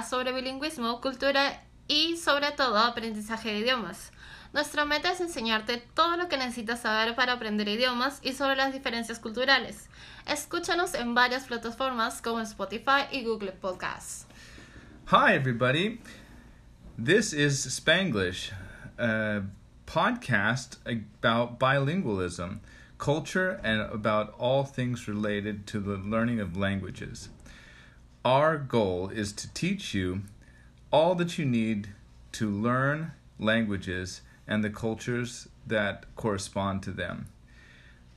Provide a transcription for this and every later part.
sobre bilingüismo, cultura y sobre todo aprendizaje de idiomas. Nuestra meta es enseñarte todo lo que necesitas saber para aprender idiomas y sobre las diferencias culturales. Escúchanos en varias plataformas como Spotify y Google Podcasts. Hi, everybody. This is Spanglish, a podcast about bilingualism, culture, and about all things related to the learning of languages. Our goal is to teach you all that you need to learn languages and the cultures that correspond to them.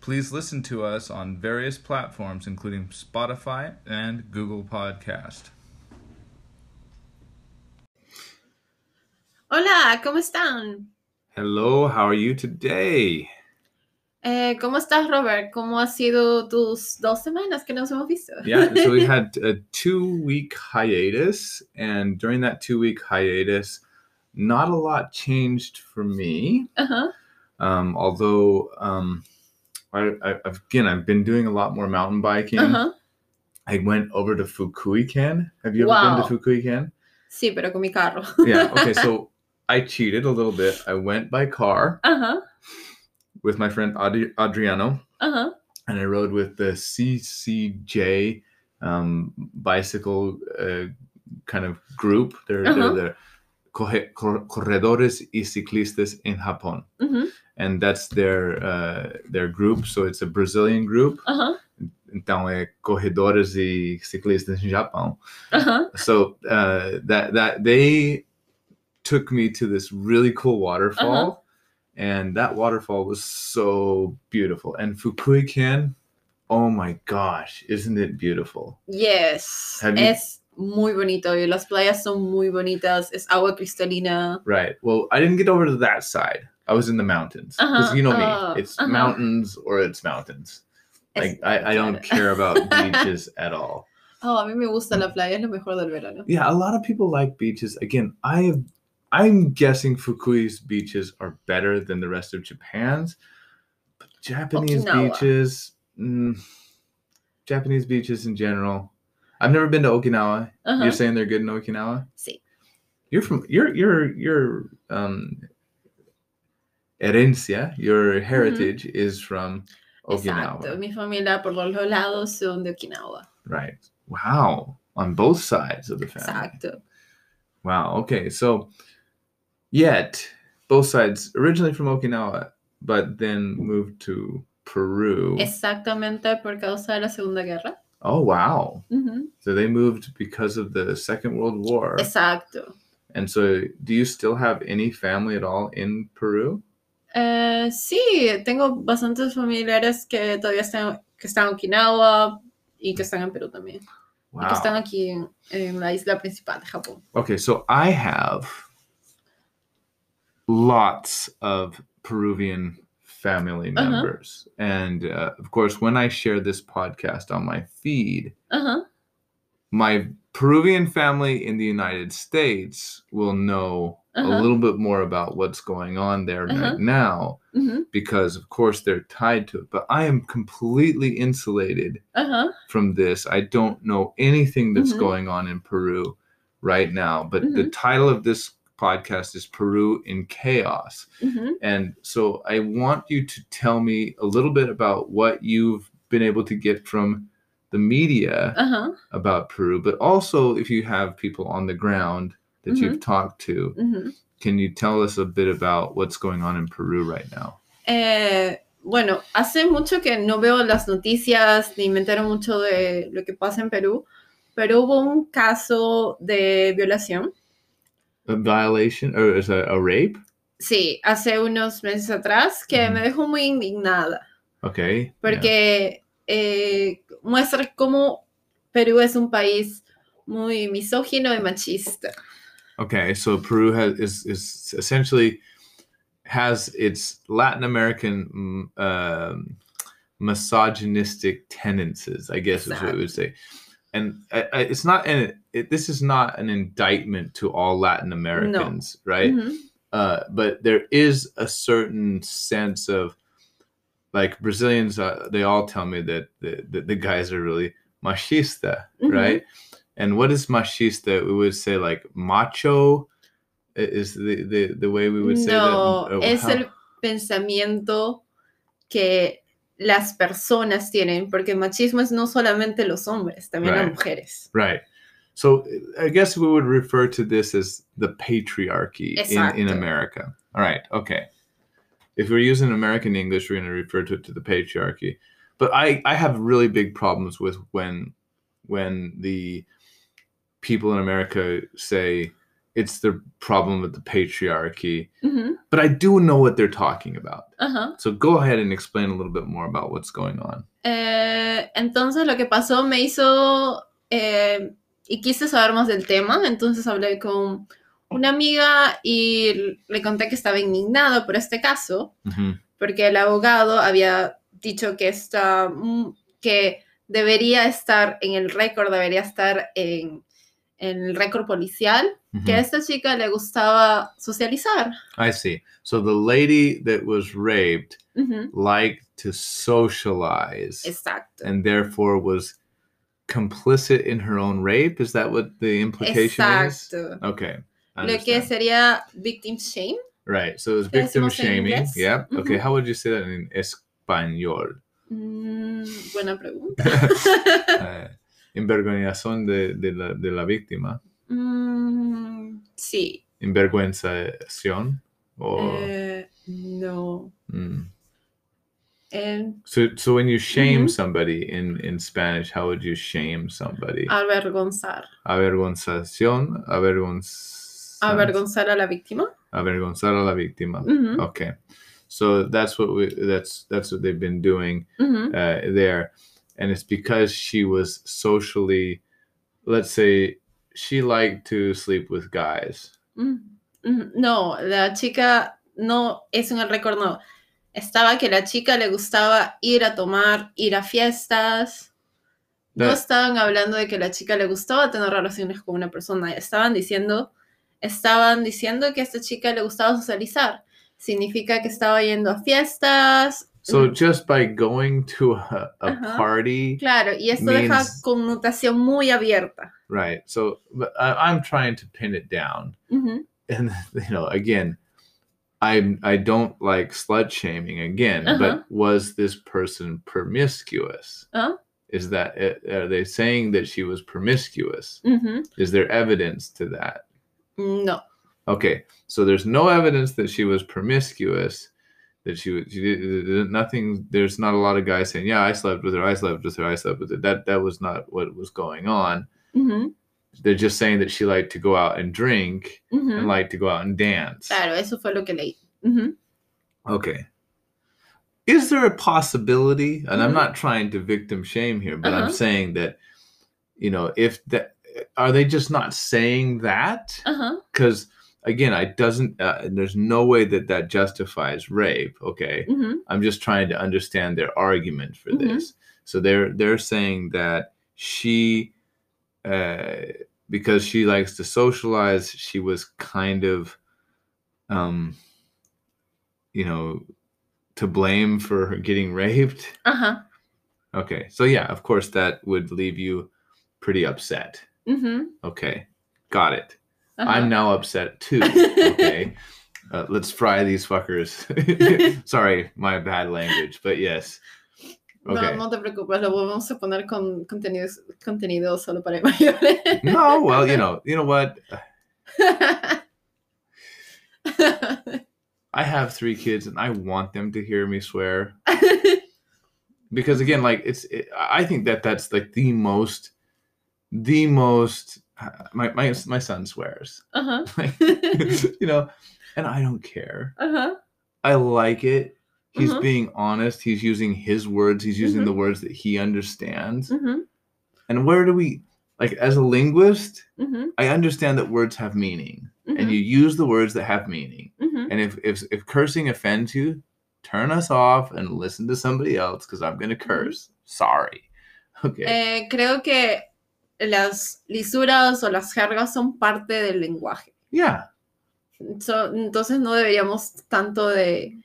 Please listen to us on various platforms, including Spotify and Google Podcast. Hola, ¿cómo están? Hello, how are you today? Eh, ¿Cómo estás, Robert? ¿Cómo ha sido tus dos semanas que nos hemos visto? Yeah, so we had a two week hiatus, and during that two week hiatus, not a lot changed for me. Ajá, Um, although, um, I, I, again, I've been doing a lot more mountain biking. ajá. I went over to Fukuiken. Have you ever Wow. been to Fukuiken? Sí, pero con mi carro. Yeah. Okay. so I cheated a little bit. I went by car Ajá, with my friend Adri- Adriano, ajá. and I rode with the CCJ um, bicycle uh, kind of group. They're, Uh-huh. they're the corredores y ciclistas in Japón, ujú, and that's their uh, their group. So it's a Brazilian group. Ajá, Então é corredores e ciclistas em Japão. ajá. So uh, that that they took me to this really cool waterfall, Uh-huh. And that waterfall was so beautiful. And Fukuiken, oh my gosh, isn't it beautiful? Yes. Have you- Es muy bonito las playas son muy bonitas. Es agua cristalina. Right. Well, I didn't get over to that side. I was in the mountains because Uh-huh, you know uh, me. It's uh-huh. mountains or it's mountains. Like Es- I, I don't care about beaches at all. Oh, a mí me gusta la playa, es lo mejor del verano. Yeah, a lot of people like beaches. Again, I I'm guessing Fukui's beaches are better than the rest of Japan's, but Japanese Okinawa. beaches, mm, Japanese beaches in general. I've never been to Okinawa. Ajá. You're saying they're good in Okinawa? See. You're from you're you're you're um herencia, your heritage is from Okinawa. Exacto. Mi familia por los lados son de Okinawa. Right. Wow. On both sides of the family. Exacto. Wow. Okay. So, yet both sides originally from Okinawa, but then moved to Peru. Exactamente por causa de la Segunda Guerra. Oh, wow. Ujú. So they moved because of the Second World War. Exacto. And so, do you still have any family at all in Peru? Eh, sí, tengo bastantes familiares que todavía están, que están en Okinawa y que están en Perú también. Y que están aquí en, en la isla principal de Japón. Okay. So I have lots of Peruvian family Uh-huh. members. And uh, of course, when I share this podcast on my feed, Ajá. my Peruvian family in the United States will know Uh-huh. a little bit more about what's going on there Uh-huh. right now ujú, because, of course, they're tied to it. But I am completely insulated Ajá. from this. I don't know anything that's Mhm. going on in Peru right now. But the title of this podcast is Peru in Chaos. ujú. And so I want you to tell me a little bit about what you've been able to get from the media Ajá. about Peru, but also if you have people on the ground that mm-hmm. you've talked to, ujú. can you tell us a bit about what's going on in Peru right now? Eh, bueno, hace mucho que no veo las noticias ni me entero mucho de lo que pasa en Perú, pero hubo un caso de violación. A violation or is a, a rape? Sí, hace unos meses atrás que Ujú. me dejó muy indignada Okay. yeah. porque eh, muestra cómo Perú es un país muy misógino y machista. Okay, so Peru has is is essentially has its Latin American mm, um, misogynistic tendencies, I guess is what we would say. And I, I, it's not an it, this is not an indictment to all Latin Americans, right? Ujú, uh, but there is a certain sense of like Brazilians. Uh, they all tell me that the, the, the guys are really machista, Mhm. right? And what is machista? We would say like macho is the, the, the way we would say no, that. Uh, es how- el pensamiento que las personas tienen, porque machismo es no solamente los hombres, también las Right. mujeres. Right. So I guess we would refer to this as the patriarchy in, in America. All right. Okay. If we're using American English, we're going to refer to it to the patriarchy. But I, I have really big problems with when when the people in America say it's the problem with the patriarchy. Ujú, But I do know what they're talking about. Ajá. So go ahead and explain a little bit more about what's going on. Eh, entonces lo que pasó me hizo eh, y quise saber más del tema, entonces hablé con una amiga y le conté que estaba indignado por este caso, Mhm. porque el abogado había dicho que está mm, que debería estar en el récord, debería estar en, en el récord policial, que a esta chica le gustaba socializar. I see. So the lady that was raped Ujú, liked to socialize Exacto. and therefore was complicit in her own rape. Is that what the implication is? Exacto. Okay. I Lo que sería victim shame. Right. So it was victim shaming. Yeah. Okay. How would you say that in español? Mm, buena pregunta. uh, envergüenzación de, de, la, de la víctima. Mm, sí. Envergüenzación. Or, Eh, no. mm. Eh, So, so when you shame Mhm. somebody in, in Spanish, how would you shame somebody? avergonzar. Avergonzación, avergonz... Avergonzar a la víctima. avergonzar a la víctima. Ujú, Okay, so that's what we that's that's what they've been doing ujú, uh, there, and it's because she was socially, let's say, she liked to sleep with guys. mm, mm. No, la chica no es el récord, no. Estaba que la chica le gustaba ir a tomar, ir a fiestas. No estaban hablando de que la chica le gustaba tener relaciones con una persona. Estaban diciendo, estaban diciendo que a esta chica le gustaba socializar. Significa que estaba yendo a fiestas. So Mm, just by going to a, a Ajá. party, Claro, y esto deja connotación muy abierta. right? So but I, I'm trying to pin it down, Ujú, and you know, again, I I don't like slut shaming again, Uh-huh. but was this person promiscuous? Huh? Is that uh, are they saying that she was promiscuous? ujú. Is there evidence to that? No. Okay, so there's no evidence that she was promiscuous. That she was she did, nothing. There's not a lot of guys saying, "Yeah, I slept with her. I slept with her. I slept with her." That that was not what was going on. Ujú, They're just saying that she liked to go out and drink ujú. and liked to go out and dance. Claro, eso fue lo que leí. Ujú, Okay. Is there a possibility, and I'm Mhm. not trying to victim shame here, but I'm Uh-huh. saying that, you know, if that are they just not saying that? Because again, I doesn't. Uh, there's no way that that justifies rape. Okay, ujú, I'm just trying to understand their argument for Mhm. this. So they're they're saying that she, uh, because she likes to socialize, she was kind of, um, you know, to blame for her getting raped. Ajá. Okay, so yeah, of course that would leave you pretty upset. ujú, Okay, got it. Ajá. I'm now upset too. Okay, uh, let's fry these fuckers. Sorry, my bad language, but yes. Okay. No, no te preocupes, lo vamos a poner con contenido, contenido solo para mayores. No, well, you know, you know what? I have three kids, and I want them to hear me swear because, again, like it's. It, I think that that's like the most, the most. My my my son swears, uh-huh. Ajá. you know, and I don't care. Ajá. I like it. He's Mhm. being honest. He's using his words. He's using the mm-hmm. words that he understands. ujú, And where do we, like, as a linguist, ujú, I understand that words have meaning, and you use the words that have meaning. And if if if cursing offends you, turn us off and listen to somebody else because I'm gonna curse. Sorry. Okay. Eh, creo que las lisuras o las jergas son parte del lenguaje. yeah. So- entonces no deberíamos tanto de,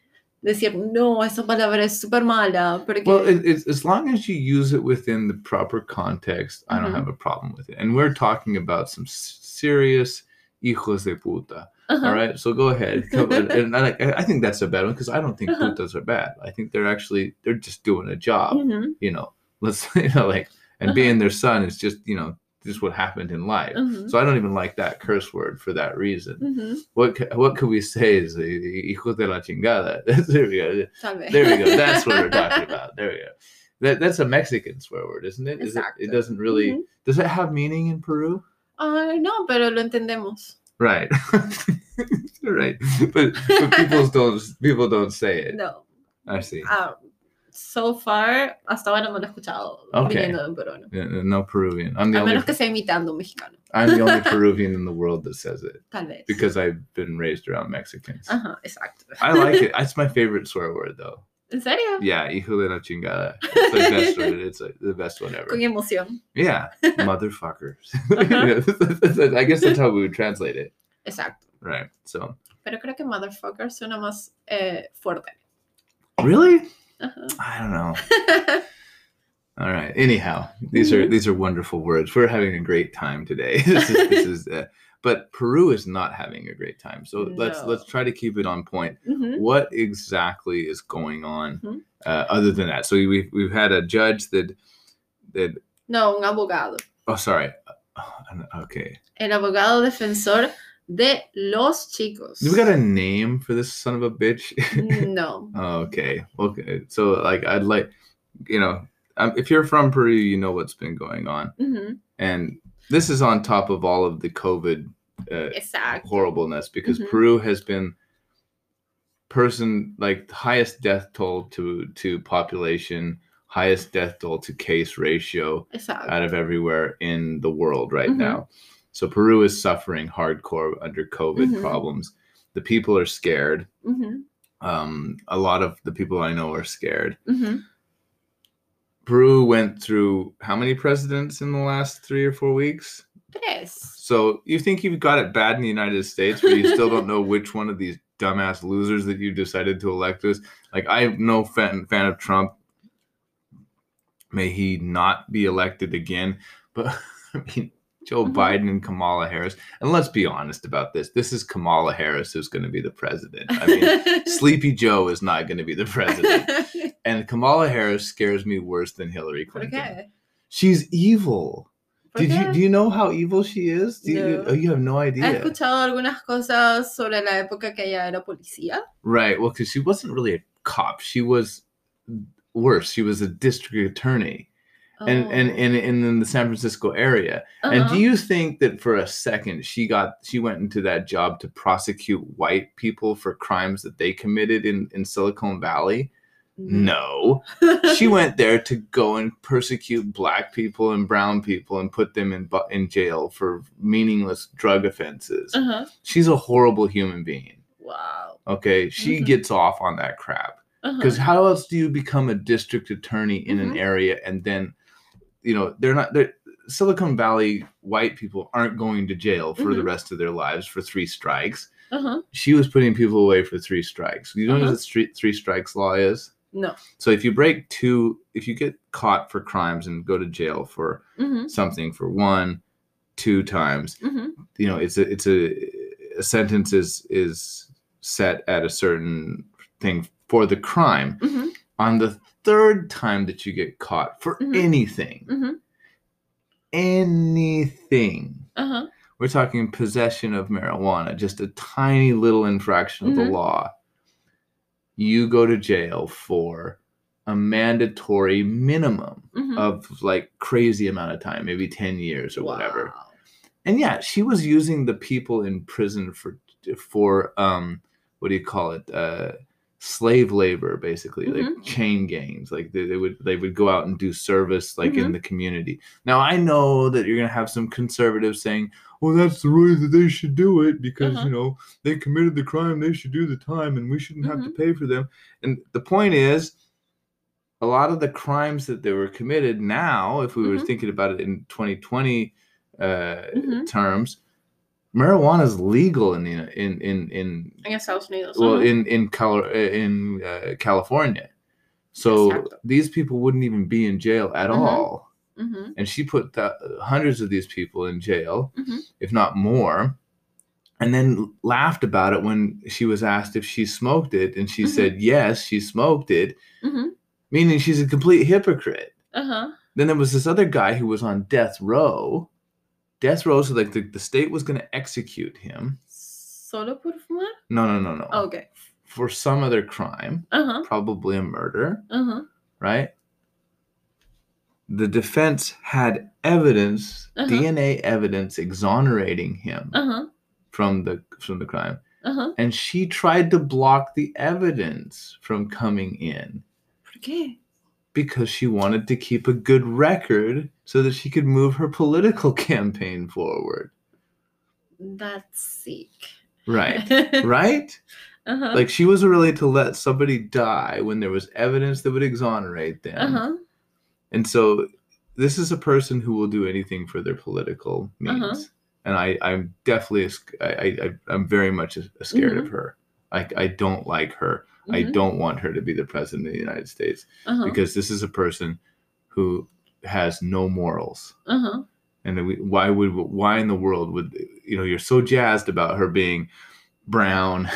decir, no, esa palabra es súper mala. Porque... Well, it, it's as long as you use it within the proper context, I don't have a problem with it. And we're talking about some serious hijos de puta. Ajá. All right, so go ahead. And I, I think that's a bad one because I don't think Uh-huh. putas are bad. I think they're actually they're just doing a job. Ujú, You know, let's you know like and Uh-huh. being their son is just you know just what happened in life. ujú, So I don't even like that curse word for that reason. ujú, What what could we say is uh, hijos de la chingada? there we go. There we go. That's what we're talking about. There we go. That, that's a Mexican swear word, isn't it? Is it? It doesn't really. Ujú. Does it have meaning in Peru? Ay, no, pero lo entendemos. Right. right. But, but people don't people don't say it. No. I see. Ah, so far, hasta ahora no lo he escuchado Ok. viniendo de un peruano. Yeah, no Peruvian. I'm the A only menos que sea imitando un mexicano. I'm the only Peruvian in the world that says it Tal vez. because I've been raised around Mexicans. Ajá, exacto. I like it. It's my favorite swear word though. ¿En serio? Yeah, hijo de la chingada. It's the best word. It's like, the best one ever. Con emoción. Yeah, motherfuckers. I guess that's how we would translate it, Exacto. right? So, Pero creo que motherfucker suena más eh, fuerte. really, Ajá. I don't know. All right. Anyhow, these are Mhm. these are wonderful words. We're having a great time today. this is, this is uh, but Peru is not having a great time. So let's let's try to keep it on point. Ujú, What exactly is going on Mhm. uh, other than that? So we've we've had a judge that that No, un abogado. oh sorry. Okay. El abogado defensor de los chicos. Do we got a name for this son of a bitch? No. Oh, okay. Okay. So, like, I'd like, you know, um, if you're from Peru, you know what's been going on, Ujú, and this is on top of all of the COVID uh, horribleness because Mhm. Peru has been person like the highest death toll to to population, highest death toll to case ratio Exacto. out of everywhere in the world right Mhm. now. So Peru is suffering hardcore under COVID Mhm. problems. The people are scared. Ujú, Um, a lot of the people I know are scared. ujú. Peru went through how many presidents in the last three or four weeks? Tres. So you think you've got it bad in the United States, but you still don't know which one of these dumbass losers that you decided to elect is. Like I'm no fan fan of Trump. May he not be elected again. But I mean Joe Mhm. Biden and Kamala Harris. And let's be honest about this. This is Kamala Harris who's going to be the president. I mean, Sleepy Joe is not going to be the president. And Kamala Harris scares me worse than Hillary Clinton. qué? She's evil. ¿Por Did you do you know how evil she is? Do you, No. oh, you have no idea. He escuchado algunas cosas sobre la época que ella era policía. Right. Well, because she wasn't really a cop. She was worse. She was a district attorney, Oh. and and, and in the San Francisco area. And do you think that for a second she got she went into that job to prosecute white people for crimes that they committed in in Silicon Valley? No. she went there to go and persecute black people and brown people and put them in bu- in jail for meaningless drug offenses. Ajá. She's a horrible human being. Wow. Okay, she Mhm. gets off on that crap. Because how else do you become a district attorney in an Mhm. area and then, you know, they're not they're, Silicon Valley white people aren't going to jail for the Mhm. rest of their lives for three strikes. Ajá. She was putting people away for three strikes. You know what Uh-huh. the street three strikes law is? No. So if you break two, if you get caught for crimes and go to jail for Ujú, something for one, two times, ujú. you know, it's a it's a, a sentence is is set at a certain thing for the crime. Ujú, On the third time that you get caught for Mhm. anything, ujú. anything, Ajá. we're talking possession of marijuana, just a tiny little infraction of the law, you go to jail for a mandatory minimum Ujú. of like crazy amount of time, maybe 10 years or whatever. And yeah, she was using the people in prison for for um what do you call it? Uh slave labor basically, like chain gangs. Like they, they would they would go out and do service like in the community. Now I know that you're gonna have some conservatives saying, Well, that's the way that they should do it because Uh-huh. you know they committed the crime, they should do the time and we shouldn't have to Mhm. pay for them. And the point is a lot of the crimes that they were committed now, if we were Mhm. thinking about it in 2020 uh, Mhm. terms, marijuana is legal in the in in in En Estados Unidos. well Ujú. in in Cali- in uh, California. So Exacto. these people wouldn't even be in jail at Mhm. all. Ujú, And she put th- hundreds of these people in jail, ujú. if not more, and then laughed about it when she was asked if she smoked it, and she Mhm. said yes, she smoked it, Ujú, meaning she's a complete hypocrite. Ajá. Then there was this other guy who was on death row. Death row, so like the, the state was going to execute him. ¿Solo por fumar? No, no, no, no. Oh, ok. For some other crime, Ajá. probably a murder, Ajá. right? The defense had evidence, Uh-huh. DNA evidence exonerating him Ajá. from the from the crime. Ajá. And she tried to block the evidence from coming in ¿Por qué? Because she wanted to keep a good record so that she could move her political campaign forward. That's sick. Right. right? Ajá. Like she was willing to let somebody die when there was evidence that would exonerate them. Ajá. And so this is a person who will do anything for their political means. Uh-huh. And I, I'm definitely, a sc- I, I, I- I'm very much a- a scared Mm-hmm. of her. I, I don't like her. I mm-hmm. don't want her to be the president of the United States Ajá. because this is a person who has no morals. Ajá. And we, why would, why in the world would, you know, you're so jazzed about her being brown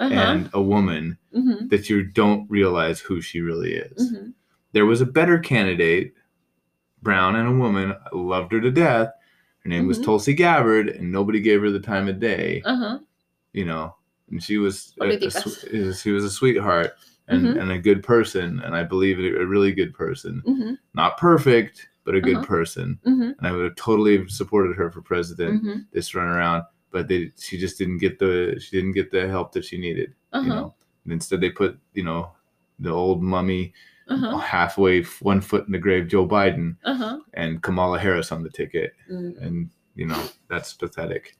Ajá. and a woman Ujú, that you don't realize who she really is. ujú. There was a better candidate, brown and a woman. I loved her to death. Her name was Mhm. Tulsi Gabbard, and nobody gave her the time of day. Ajá. You know, and she was a, a she was a sweetheart and, Mhm. and a good person, and I believe a really good person. Ujú, Not perfect, but a good Uh-huh. person. ujú, And I would have totally supported her for president ujú. this run around, but they she just didn't get the she didn't get the help that she needed. You know, and instead they put you know the old mummy Ajá. halfway one foot in the grave Joe Biden Ajá. and Kamala Harris on the ticket Mm. and you know that's pathetic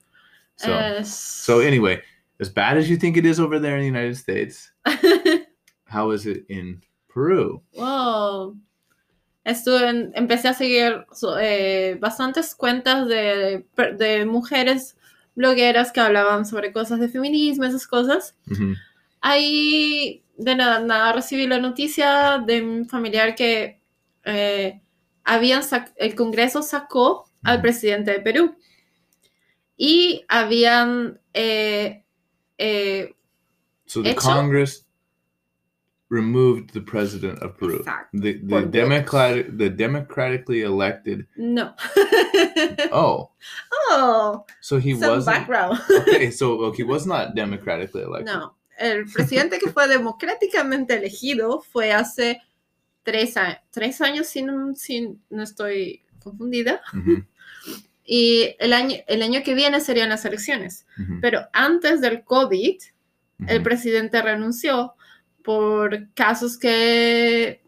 so Es- so anyway as bad as you think it is over there in the United States how is it in Peru wow. Estuve en- empecé a seguir eh, bastantes cuentas de, de mujeres blogueras que hablaban sobre cosas de feminismo, esas cosas. Mhm. Ahí, de nada, nada, recibí la noticia de un familiar que eh, habían el Congreso sacó al Ujú. presidente de Perú. Y habían eh, eh, so the Hecho? Congress removed the president of Peru Exacto. the, the votos. democratic the democratically elected no. oh oh, so he wasn't background. okay so okay, he was not democratically elected No, el presidente que fue democráticamente elegido fue hace tres, a- tres años, si no, estoy confundida, Mhm, y el año, el año que viene serían las elecciones. mhm, Pero antes del COVID, el mhm. presidente renunció por casos que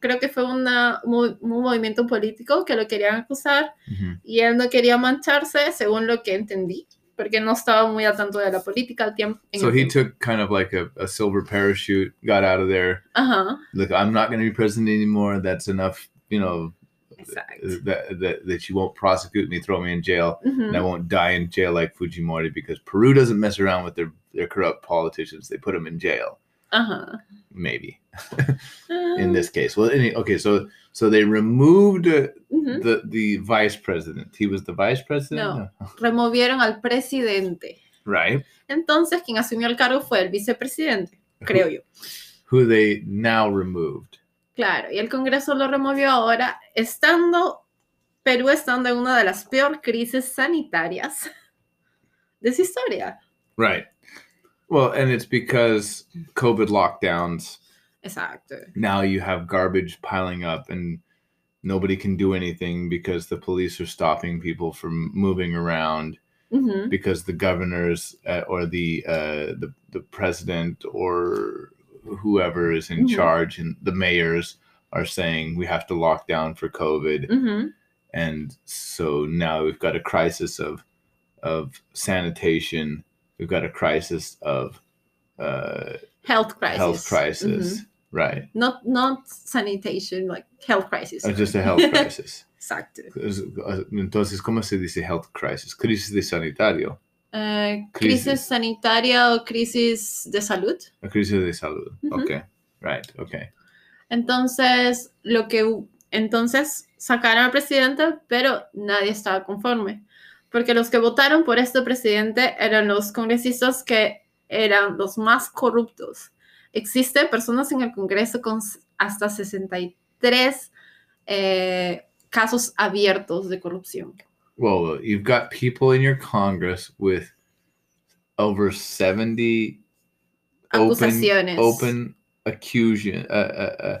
creo que fue una, un, un movimiento político que lo querían acusar Mhm. y él no quería mancharse, según lo que entendí, porque no estaba muy al tanto de la política al tiempo. So el he tiempo. took kind of like a, a silver parachute, got out of there. Look, I'm not going to be president anymore. That's enough, you know. Uh, that, that, that you won't prosecute me, throw me in jail, Ujú. and I won't die in jail like Fujimori because Peru doesn't mess around with their, their corrupt politicians. They put them in jail, Ajá. maybe in uh-huh. this case. Well, any, okay, so so they removed uh, ujú. the the vice president. He was the vice president, No, Removieron al presidente. right? Entonces, quien asumió el cargo fue el vicepresidente, creo yo. Who they now removed. Claro, y el Congreso lo removió ahora, estando Perú estando en una de las peores crisis sanitarias de su historia. Right. Well, and it's because COVID lockdowns. Exacto. Now you have garbage piling up, and nobody can do anything because the police are stopping people from moving around Ujú, because the governors uh, or the uh, the the president or whoever is in Mhm. charge and the mayors are saying we have to lock down for COVID, ujú, and so now we've got a crisis of of sanitation. We've got a crisis of uh, Health crisis. health crisis, Ujú. right? Not, not sanitation, like health crisis. Uh, just a health crisis. Exacto. Entonces, ¿cómo se dice health crisis? Crisis de sanitario. Eh, Crisis. crisis sanitaria o crisis de salud. Crisis de salud. Ujú. Okay. Right. Okay. Entonces, lo que entonces sacaron al presidente, pero nadie estaba conforme, porque los que votaron por este presidente eran los congresistas que eran los más corruptos. Existen personas en el Congreso con hasta 63 eh, casos abiertos de corrupción. Well, you've got people in your Congress with over 70 open, open accusation, uh, uh,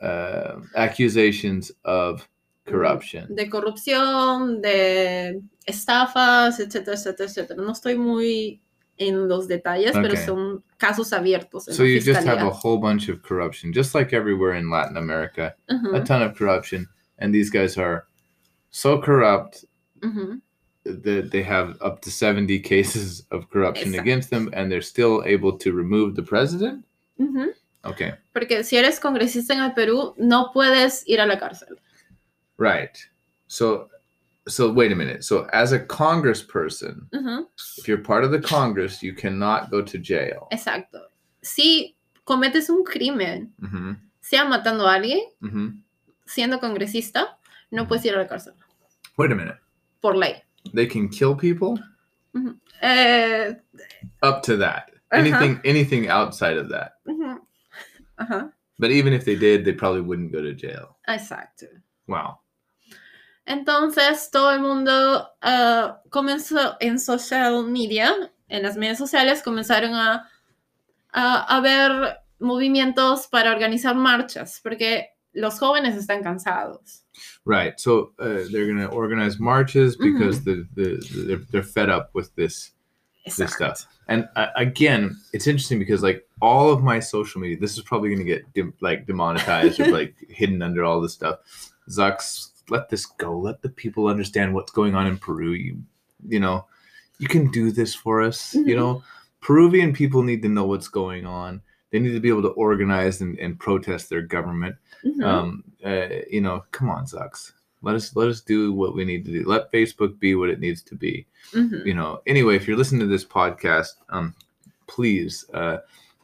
uh, uh, accusations of corruption. De corrupción, de estafas, etcétera, etcétera, etcétera. No estoy muy en los detalles, pero Okay. son casos abiertos. En So you just have a whole bunch of corruption, just like everywhere in Latin America, Ujú, a ton of corruption. And these guys are so corrupt ujú. that they have up to 70 cases of corruption Exacto. against them, and they're still able to remove the president? Ujú. Okay. Porque si eres congresista en el Perú, no puedes ir a la cárcel. Right. So so wait a minute. So as a congressperson, Ujú, if you're part of the Congress, you cannot go to jail. Exacto. Si cometes un crimen, hmm sea matando a alguien, hmm siendo congresista, no puedes ir a la cárcel, Wait a minute. Por ley. They can kill people Eh, up to that. Uh-huh. Anything anything outside of that. ujú. Ajá, But even if they did, they probably wouldn't go to jail. exacto. Wow. Entonces, todo el mundo ah, comenzó en social media, en las medias sociales, comenzaron a, a, a ver movimientos para organizar marchas, porque los jóvenes están cansados. Right. So uh, they're going to organize marches because the, the, they're, they're fed up with this this stuff. And uh, again, it's interesting because like all of my social media, this is probably going to get dem- like demonetized or like hidden under all this stuff. Zucks, let this go. Let the people understand what's going on in Peru. You, you know, you can do this for us. You Mhm. know, Peruvian people need to know what's going on. They need to be able to organize and, and protest their government. Ujú. Um, uh, you know, come on, Zucks. Let us let us do what we need to do. Let Facebook be what it needs to be Ujú. you know anyway if you're listening to this podcast um please uh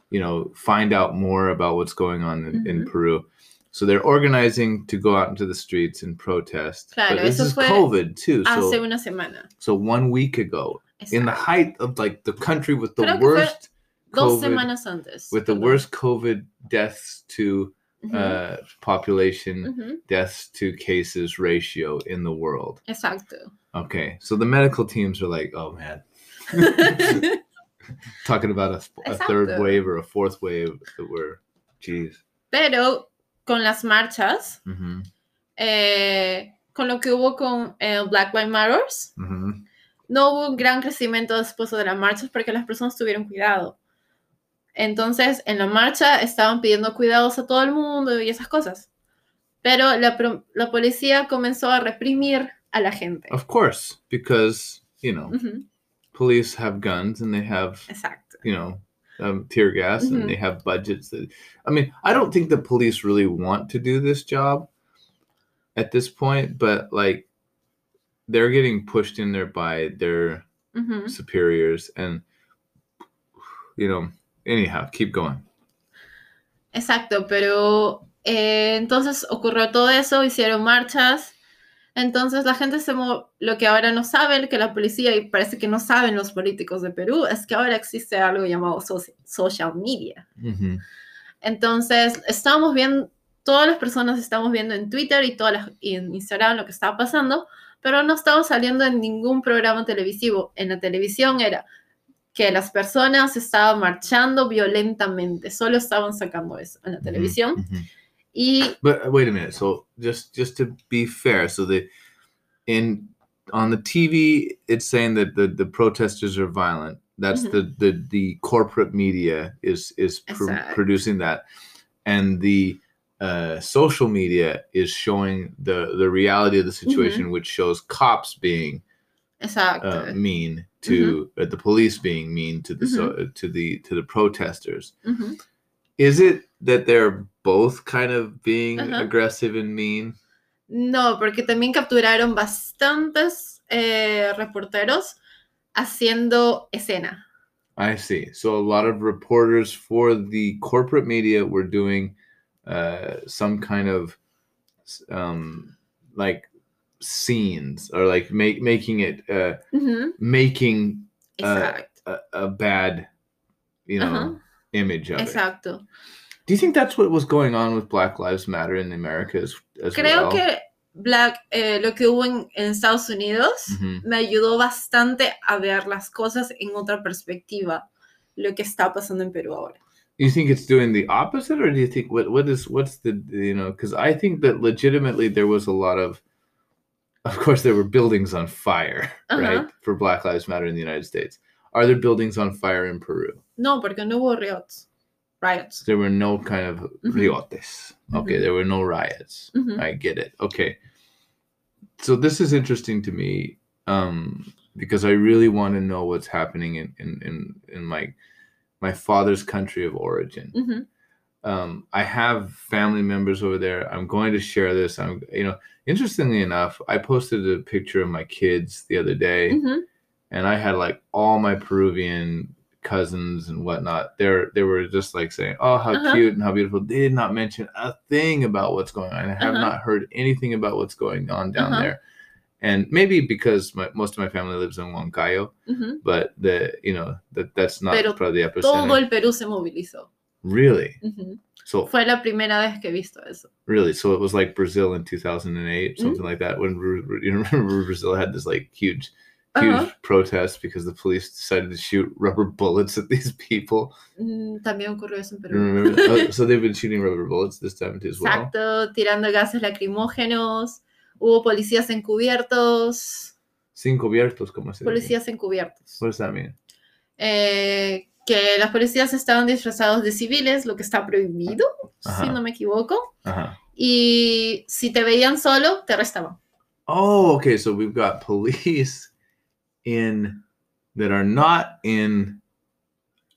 you know find out more about what's going on in, in Mhm. peru so they're organizing to go out into the streets and protest Claro, but this eso is fue covid too Hace so una semana. so one week ago in the height of like the country with the Creo worst Dos semanas antes. with the worst covid deaths to uh population ujú. deaths to cases ratio in the world Exacto. okay so the medical teams are like oh man talking about a, a third wave or a fourth wave that we're geez Pero con las marchas, hmm eh, con lo que hubo con el Black Lives Matters, no hubo un gran crecimiento después de las marchas porque las personas tuvieron cuidado. Entonces, en la marcha estaban pidiendo cuidados a todo el mundo y esas cosas. Pero la, la policía comenzó a reprimir a la gente. of course because you know Ujú, police have guns and they have Exacto. you know um, tear gas Mhm. and they have budgets that i mean i don't think the police really want to do this job at this point but like they're getting pushed in there by their Ujú. superiors and you know anyhow keep going Exacto, pero eh, entonces ocurrió todo eso, hicieron marchas. Entonces la gente se lo que ahora no saben, que la policía y parece que no saben los políticos de Perú, es que ahora existe algo llamado soci- social media. Entonces estamos viendo, todas las personas estamos viendo en Twitter y, todas las- y en Instagram lo que estaba pasando, pero no estaba saliendo en ningún programa televisivo. En la televisión era que las personas estaban marchando violentamente, solo estaban sacando eso en la televisión. Mhm. Y But uh, wait a minute. So just just to be fair, so the in on the TV, it's saying that the the protesters are violent. That's Mhm. the the the corporate media is is pr- Exact. producing that, and the uh, social media is showing the the reality of the situation, which shows cops being exacto. uh, mean to uh, the police being mean to the so, to the to the protesters. Ujú. Is it that they're both kind of being Uh-huh. aggressive and mean? No, porque también capturaron bastantes eh, reporteros haciendo escena. I see. So a lot of reporters for the corporate media were doing uh, some kind of um, like scenes or like make making it uh, Ujú, making Exacto. a, a bad you know Ajá. image of it. Exacto. Do you think that's what was going on with Black Lives Matter in America as, as Creo well? que Black, eh, lo que hubo en, en Estados Unidos Mhm. me ayudó bastante a ver las cosas en otra perspectiva, lo que está pasando en Perú ahora. You think it's doing the opposite, or do you think what what is what's the you know? Because I think that legitimately there was a lot of, of course, there were buildings on fire, right, Uh-huh. for Black Lives Matter in the United States. Are there buildings on fire in Peru? No, porque no hubo riots. Riots. There were no kind of Mhm. riotes. Okay, Mhm. there were no riots. Ujú, I get it. Okay. So this is interesting to me um, because I really want to know what's happening in, in, in, in my my father's country of origin. Um, I have family members over there. I'm going to share this. I'm you know, interestingly enough, I posted a picture of my kids the other day ujú. and I had like all my Peruvian cousins and whatnot. They're they were just like saying, "Oh, how Uh-huh. cute and how beautiful." They did not mention a thing about what's going on. I have Uh-huh. not heard anything about what's going on down Uh-huh. there. And maybe because my, most of my family lives in Huancayo, Ujú. but the you know that that's not Pero probably the Todo el Perú se movilizó. Really? Ujú. So Fue la primera vez que he visto eso. really, so it was like Brazil in 2008, Mm-hmm. something like that. When you remember Brazil had this like huge huge Ajá. protest because the police decided to shoot rubber bullets at these people. Mm, También ocurrió eso en Perú. remember? Oh, so they've been shooting rubber bullets this time too as well. Exacto, tirando gases lacrimógenos. Hubo policías encubiertos. Sin cubiertos, como se dice. Policías encubiertos. What does that mean? Eh, que las policías estaban disfrazados de civiles, lo que está prohibido, Ajá. si no me equivoco. Uh-huh. Y si te veían solo, te arrestaban. Oh, okay. So we've got police in that are not in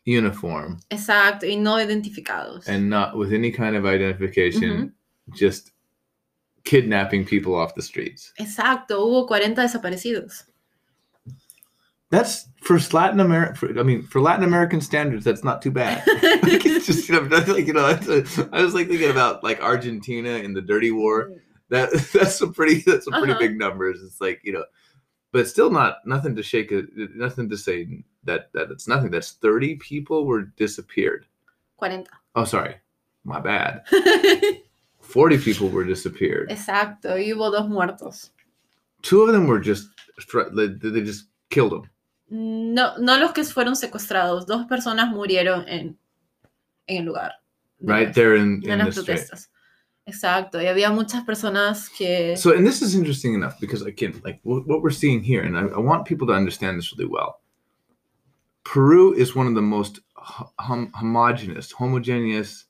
uniform Exacto, y no identificados. and not with any kind of identification, just kidnapping people off the streets. Exacto, hubo 40 desaparecidos. That's for Latin America. I mean, for Latin American standards, that's not too bad. like it's just you know, like you know, a, I was like thinking about like Argentina in the Dirty War. That that's some pretty that's a pretty Uh-huh. big numbers. It's like you know, but still not nothing to shake it. Nothing to say that that it's nothing. That's thirty people were disappeared. 40. Oh, sorry, my bad. Forty people were disappeared. Exacto, y hubo dos muertos. Two of them were just they just killed them. No, no los que fueron secuestrados, dos personas murieron en, en el lugar. de right las- there in, de in las the street. protestas. Exacto, y había muchas personas que... So, and this is interesting enough because again, like what, what we're seeing here, and I, I want people to understand this really well. Peru is one of the most hom- homogeneous, homogeneous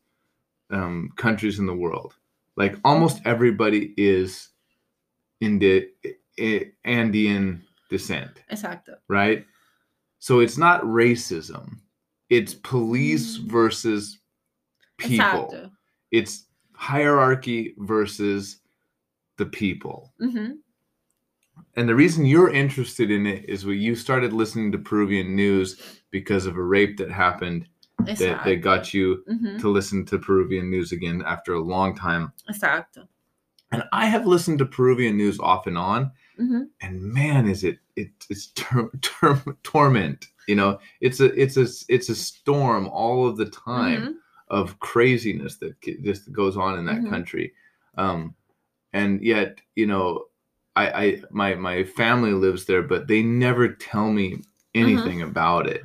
um, countries in the world. Like almost everybody is in the Andean descent, Exacto. right? So it's not racism; it's police Mm. versus people. Exacto. It's hierarchy versus the people. Ujú, And the reason you're interested in it is when you started listening to Peruvian news because of a rape that happened that, that got you Ujú, to listen to Peruvian news again after a long time. Exacto. And I have listened to Peruvian news off and on, Ujú, and man, is it it it's ter- ter- torment. You know, it's a it's a it's a storm all of the time. ujú. of craziness that just goes on in that Mhm. country um and yet you know I, I my my family lives there but they never tell me anything about it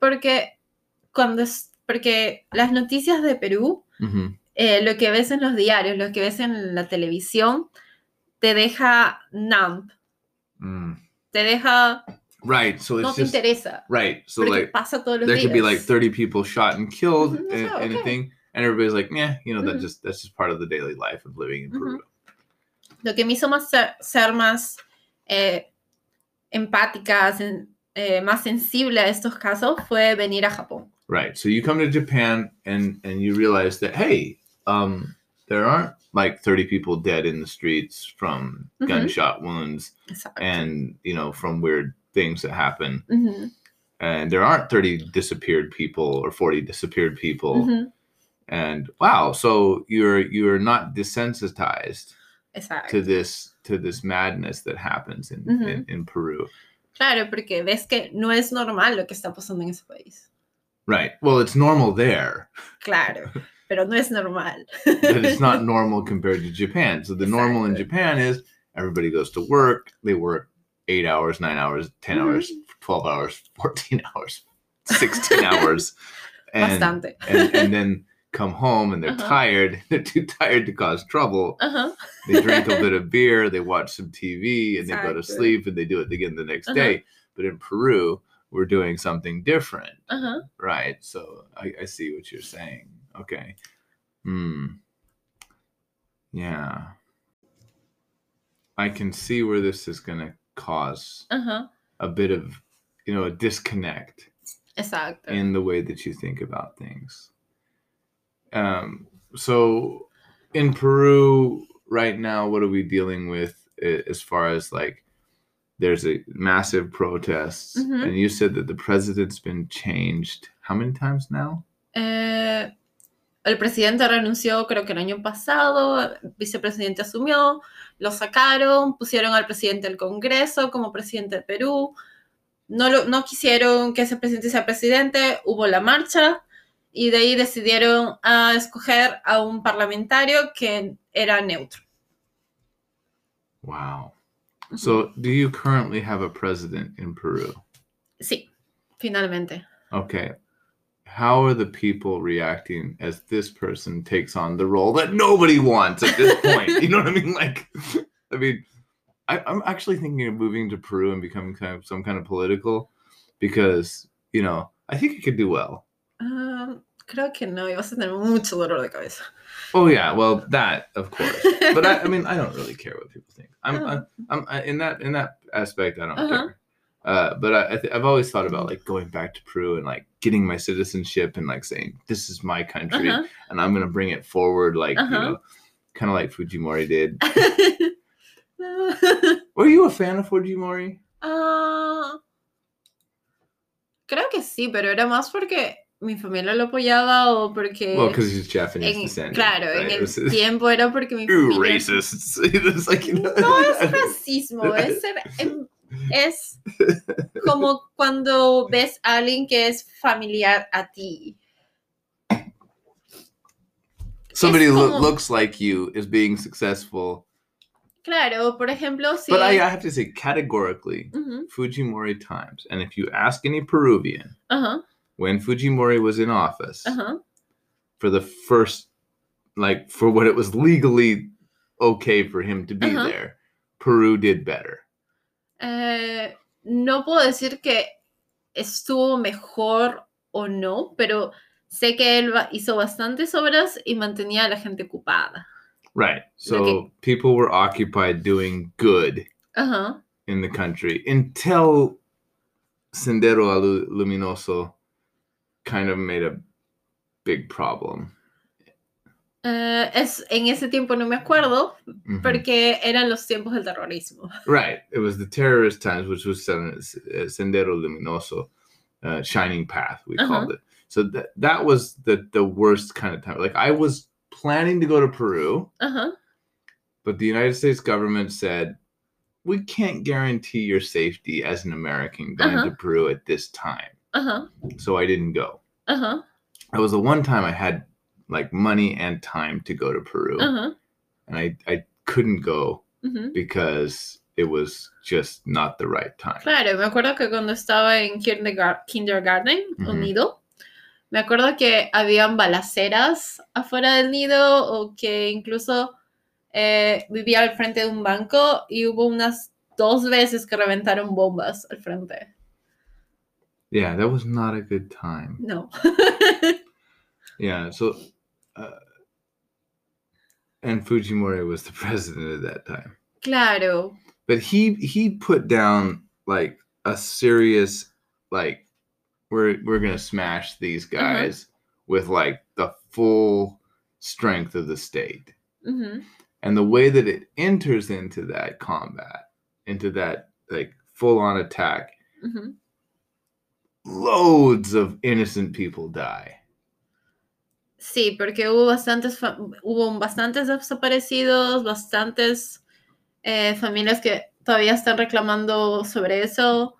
Porque cuando es, porque las noticias de Perú, Mhm. eh, lo que ves en los diarios, lo que ves en la televisión, te deja numb, Mm. te deja, right so it's no te just interesa, right so like pasa todos los there días. could be like 30 people shot and killed Mhm, and okay. anything and everybody's like yeah you know that Mhm. just that's just part of the daily life of living in peru Lo que me hizo más ser, ser más eh, empática, sen- eh, más sensible a estos casos fue venir a Japón. Right. So you come to Japan and and you realize that hey, um, there aren't like 30 people dead in the streets from Mhm. gunshot wounds and you know from weird things that happen, Ujú, and there aren't 30 disappeared people or 40 disappeared people. ujú, And wow, so you're you're not desensitized Exacto. to this to this madness that happens in, Mhm. in, in Peru. Claro, porque ves que no es normal lo que está pasando en ese país. Right. Well, it's normal there, Claro, pero no es normal. but it's not normal compared to Japan. So the normal in Japan is everybody goes to work, they work eight hours, nine hours, 10 Mhm. hours, 12 hours, 14 hours, 16 hours. And, Bastante. and, and then come home and they're Uh-huh. tired. They're too tired to cause trouble. Ajá. They drink a bit of beer, they watch some TV, and they go to sleep and they do it again the next Uh-huh. day. But in Peru, we're doing something different. Ajá. Right. So I, I see what you're saying. Okay. Hmm. Yeah. I can see where this is going to cause Ajá. a bit of, you know, a disconnect Exacto. in the way that you think about things. Um, so in Peru right now, what are we dealing with as far as like there's a massive protests Mhm. and you said that the president's been changed how many times now? Eh, el presidente renunció creo que el año pasado, el vicepresidente asumió, lo sacaron, pusieron al presidente del Congreso como presidente de Perú, no, lo- no quisieron que ese presidente sea presidente, hubo la marcha y de ahí decidieron a escoger a un parlamentario que era neutro. Wow. So do you currently have a president in Peru? Sí, finalmente. Okay. How are the people reacting as this person takes on the role that nobody wants at this point? you know what I mean? Like, I mean, I, I'm actually thinking of moving to Peru and becoming kind of some kind of political because, you know, I think it could do well. Ah, creo que no, y vas a tener mucho dolor de cabeza. Oh yeah, well that of course. But I, I mean, I don't really care what people think. I'm, Oh. I'm, I'm I, in that in that aspect, I don't Uh-huh. care. Uh, but I, I th- I've always thought about like going back to Peru and like getting my citizenship and like saying this is my country Ajá. and I'm gonna bring it forward, like you Uh-huh. know, kind of like Fujimori did. Were you a fan of Fujimori? Ah, creo que sí, pero era más porque mi familia lo apoyaba o porque... Well, because he's Japanese en- descendant. claro, right? en el was- tiempo era porque mi You familia... racists. It's like, you know, No es racismo, es, ser- em- es como cuando ves a alguien que es familiar a ti. somebody como- looks like you is being successful. Claro, por ejemplo, si... But I, I have to say, categorically, Fujimori times. And if you ask any Peruvian Ajá, when Fujimori was in office ajá, for the first, like, for what it was legally okay for him to be there, Peru did better. Eh, no puedo decir que estuvo mejor o no, pero sé que él hizo bastantes obras y mantenía a la gente ocupada. Right. So people were occupied doing good in the country until Sendero Luminoso kind of made a big problem. Eh, es, en ese tiempo no me acuerdo Mhm. porque eran los tiempos del terrorismo. Right. It was the terrorist times, which was uh, Sendero Luminoso, uh, Shining Path, we Uh-huh. called it. So that that was the the worst kind of time. Like I was planning to go to Peru, Ajá. but the United States government said we can't guarantee your safety as an American going Uh-huh. to Peru at this time. So I didn't go. That was the one time I had like money and time to go to Peru, Ajá. and I I couldn't go ujú. because it was just not the right time. Claro, me acuerdo que cuando estaba en kindergar- kindergarten, Ujú. un mm-hmm. nido, me acuerdo que habían balaceras afuera del nido o que incluso eh, vivía al frente de un banco y hubo unas dos veces que reventaron bombas al frente. Yeah, that was not a good time. No. Yeah, so uh, and Fujimori was the president at that time. claro. But he he put down like a serious like we're we're going to smash these Uh-huh. guys with like the full strength of the state. Ujú. And the way that it enters into that combat, into that like full on attack Ujú. loads of innocent people die. Sí, porque hubo bastantes, hubo bastantes desaparecidos, bastantes eh, familias que todavía están reclamando sobre eso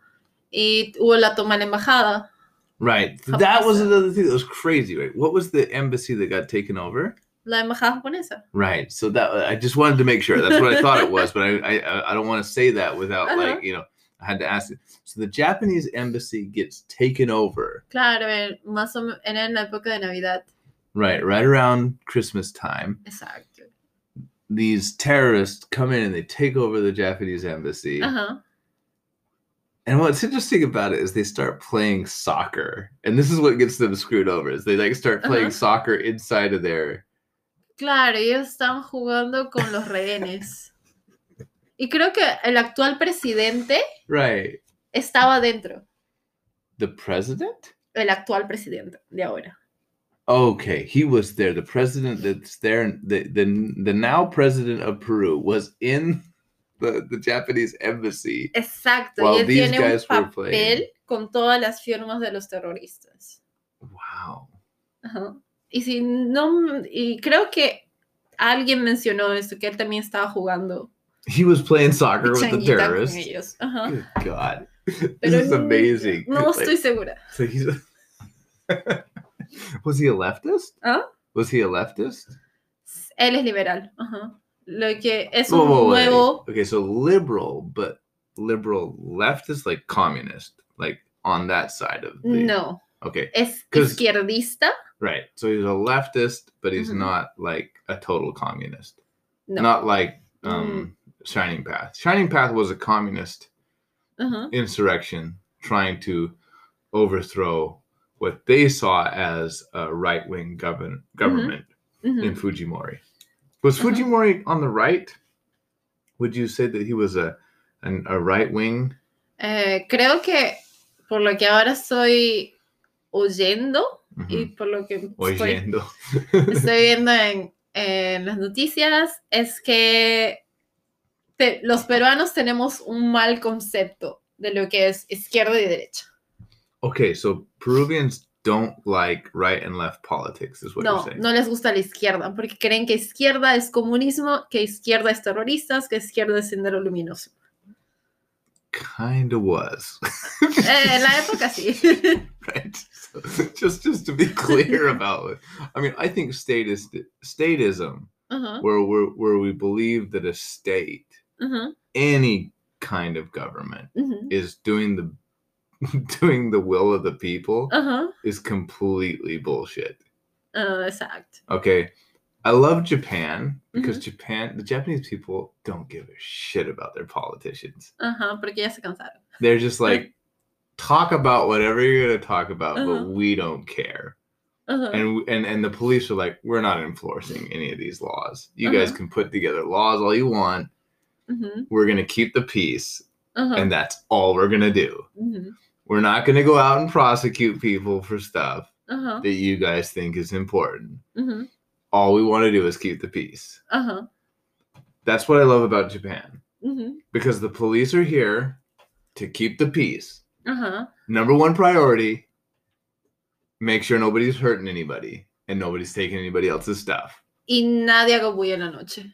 y hubo la toma de la embajada. Right. That was another thing that was crazy, right? What was the embassy that got taken over? La embajada japonesa. Right. So that I just wanted to make sure. That's what I thought it was, but I I, I don't want to say that without like you know I had to ask it. So the Japanese embassy gets taken over. Claro, más o menos era en la época de Navidad. Right. Right around Christmas time, Exacto. these terrorists come in and they take over the Japanese embassy. Ajá. And what's interesting about it is they start playing soccer, and this is what gets them screwed over. Is they like start playing Uh-huh. soccer inside of their Claro, ellos están jugando con los rehenes. Y creo que el actual presidente right. estaba dentro. The president. El actual presidente de ahora. Okay, he was there. The president that's there, the the the now president of Peru was in the the Japanese embassy. Exacto. While y él these tiene un guys were papel playing. con todas las firmas de los terroristas. Wow. Ajá. Y si no, y creo que alguien mencionó esto, que él también estaba jugando He was playing soccer with the changuita con terrorists. ellos. Ajá. Good God, Pero this is amazing. No Like, estoy segura. so he's was he a leftist? ¿Ah? Was he a leftist? Él es liberal. Ajá. Lo que es Whoa, un whoa, wait. nuevo. Okay, so liberal, but liberal leftist, like communist, like on that side of the. No. Okay, Es izquierdista. right. So he's a leftist, but he's Mhm. not like a total communist. No. Mm. Not like um, Shining Path. Shining Path was a communist Ajá. insurrection trying to overthrow what they saw as a right wing govern- government Ujú. in Fujimori. Was Uh-huh. Fujimori on the right? Would you say that he was a an, a right wing? Eh, creo que por lo que ahora estoy oyendo y por lo que estoy, estoy viendo en, en las noticias es que te- los peruanos tenemos un mal concepto de lo que es izquierda y derecha. Okay, so Peruvians don't like right and left politics, is what No, you're saying. no les gusta la izquierda porque creen que izquierda es comunismo, que izquierda es terroristas, que izquierda es sendero luminoso. Kind of was. Eh, en la época sí. right. So, just just to be clear about it. I mean, I think statist statism, Ajá, where we where we believe that a state, ajá, any kind of government, ujú, is doing the doing the will of the people, ajá. is completely bullshit. Ah, exacto. Okay. I love Japan because Japan, the Japanese people don't give a shit about their politicians. Ajá, porque ya se cansaron. They're just like, talk about whatever you're going to talk about, Uh-huh. but we don't care. Ajá, and and and the police are like we're not enforcing any of these laws you guys Uh-huh. can put together laws all you want ujú, we're going to keep the peace ajá, and that's all we're going to do ujú, we're not going to go out and prosecute people for stuff ajá, that you guys think is important. Ujú, all we want to do is keep the peace. Ajá, that's what i love about japan. Ujú, because the police are here to keep the peace. Ajá. number one priority make sure nobody's hurting anybody and nobody's taking anybody else's stuff. Y nadie haga bulla en la noche.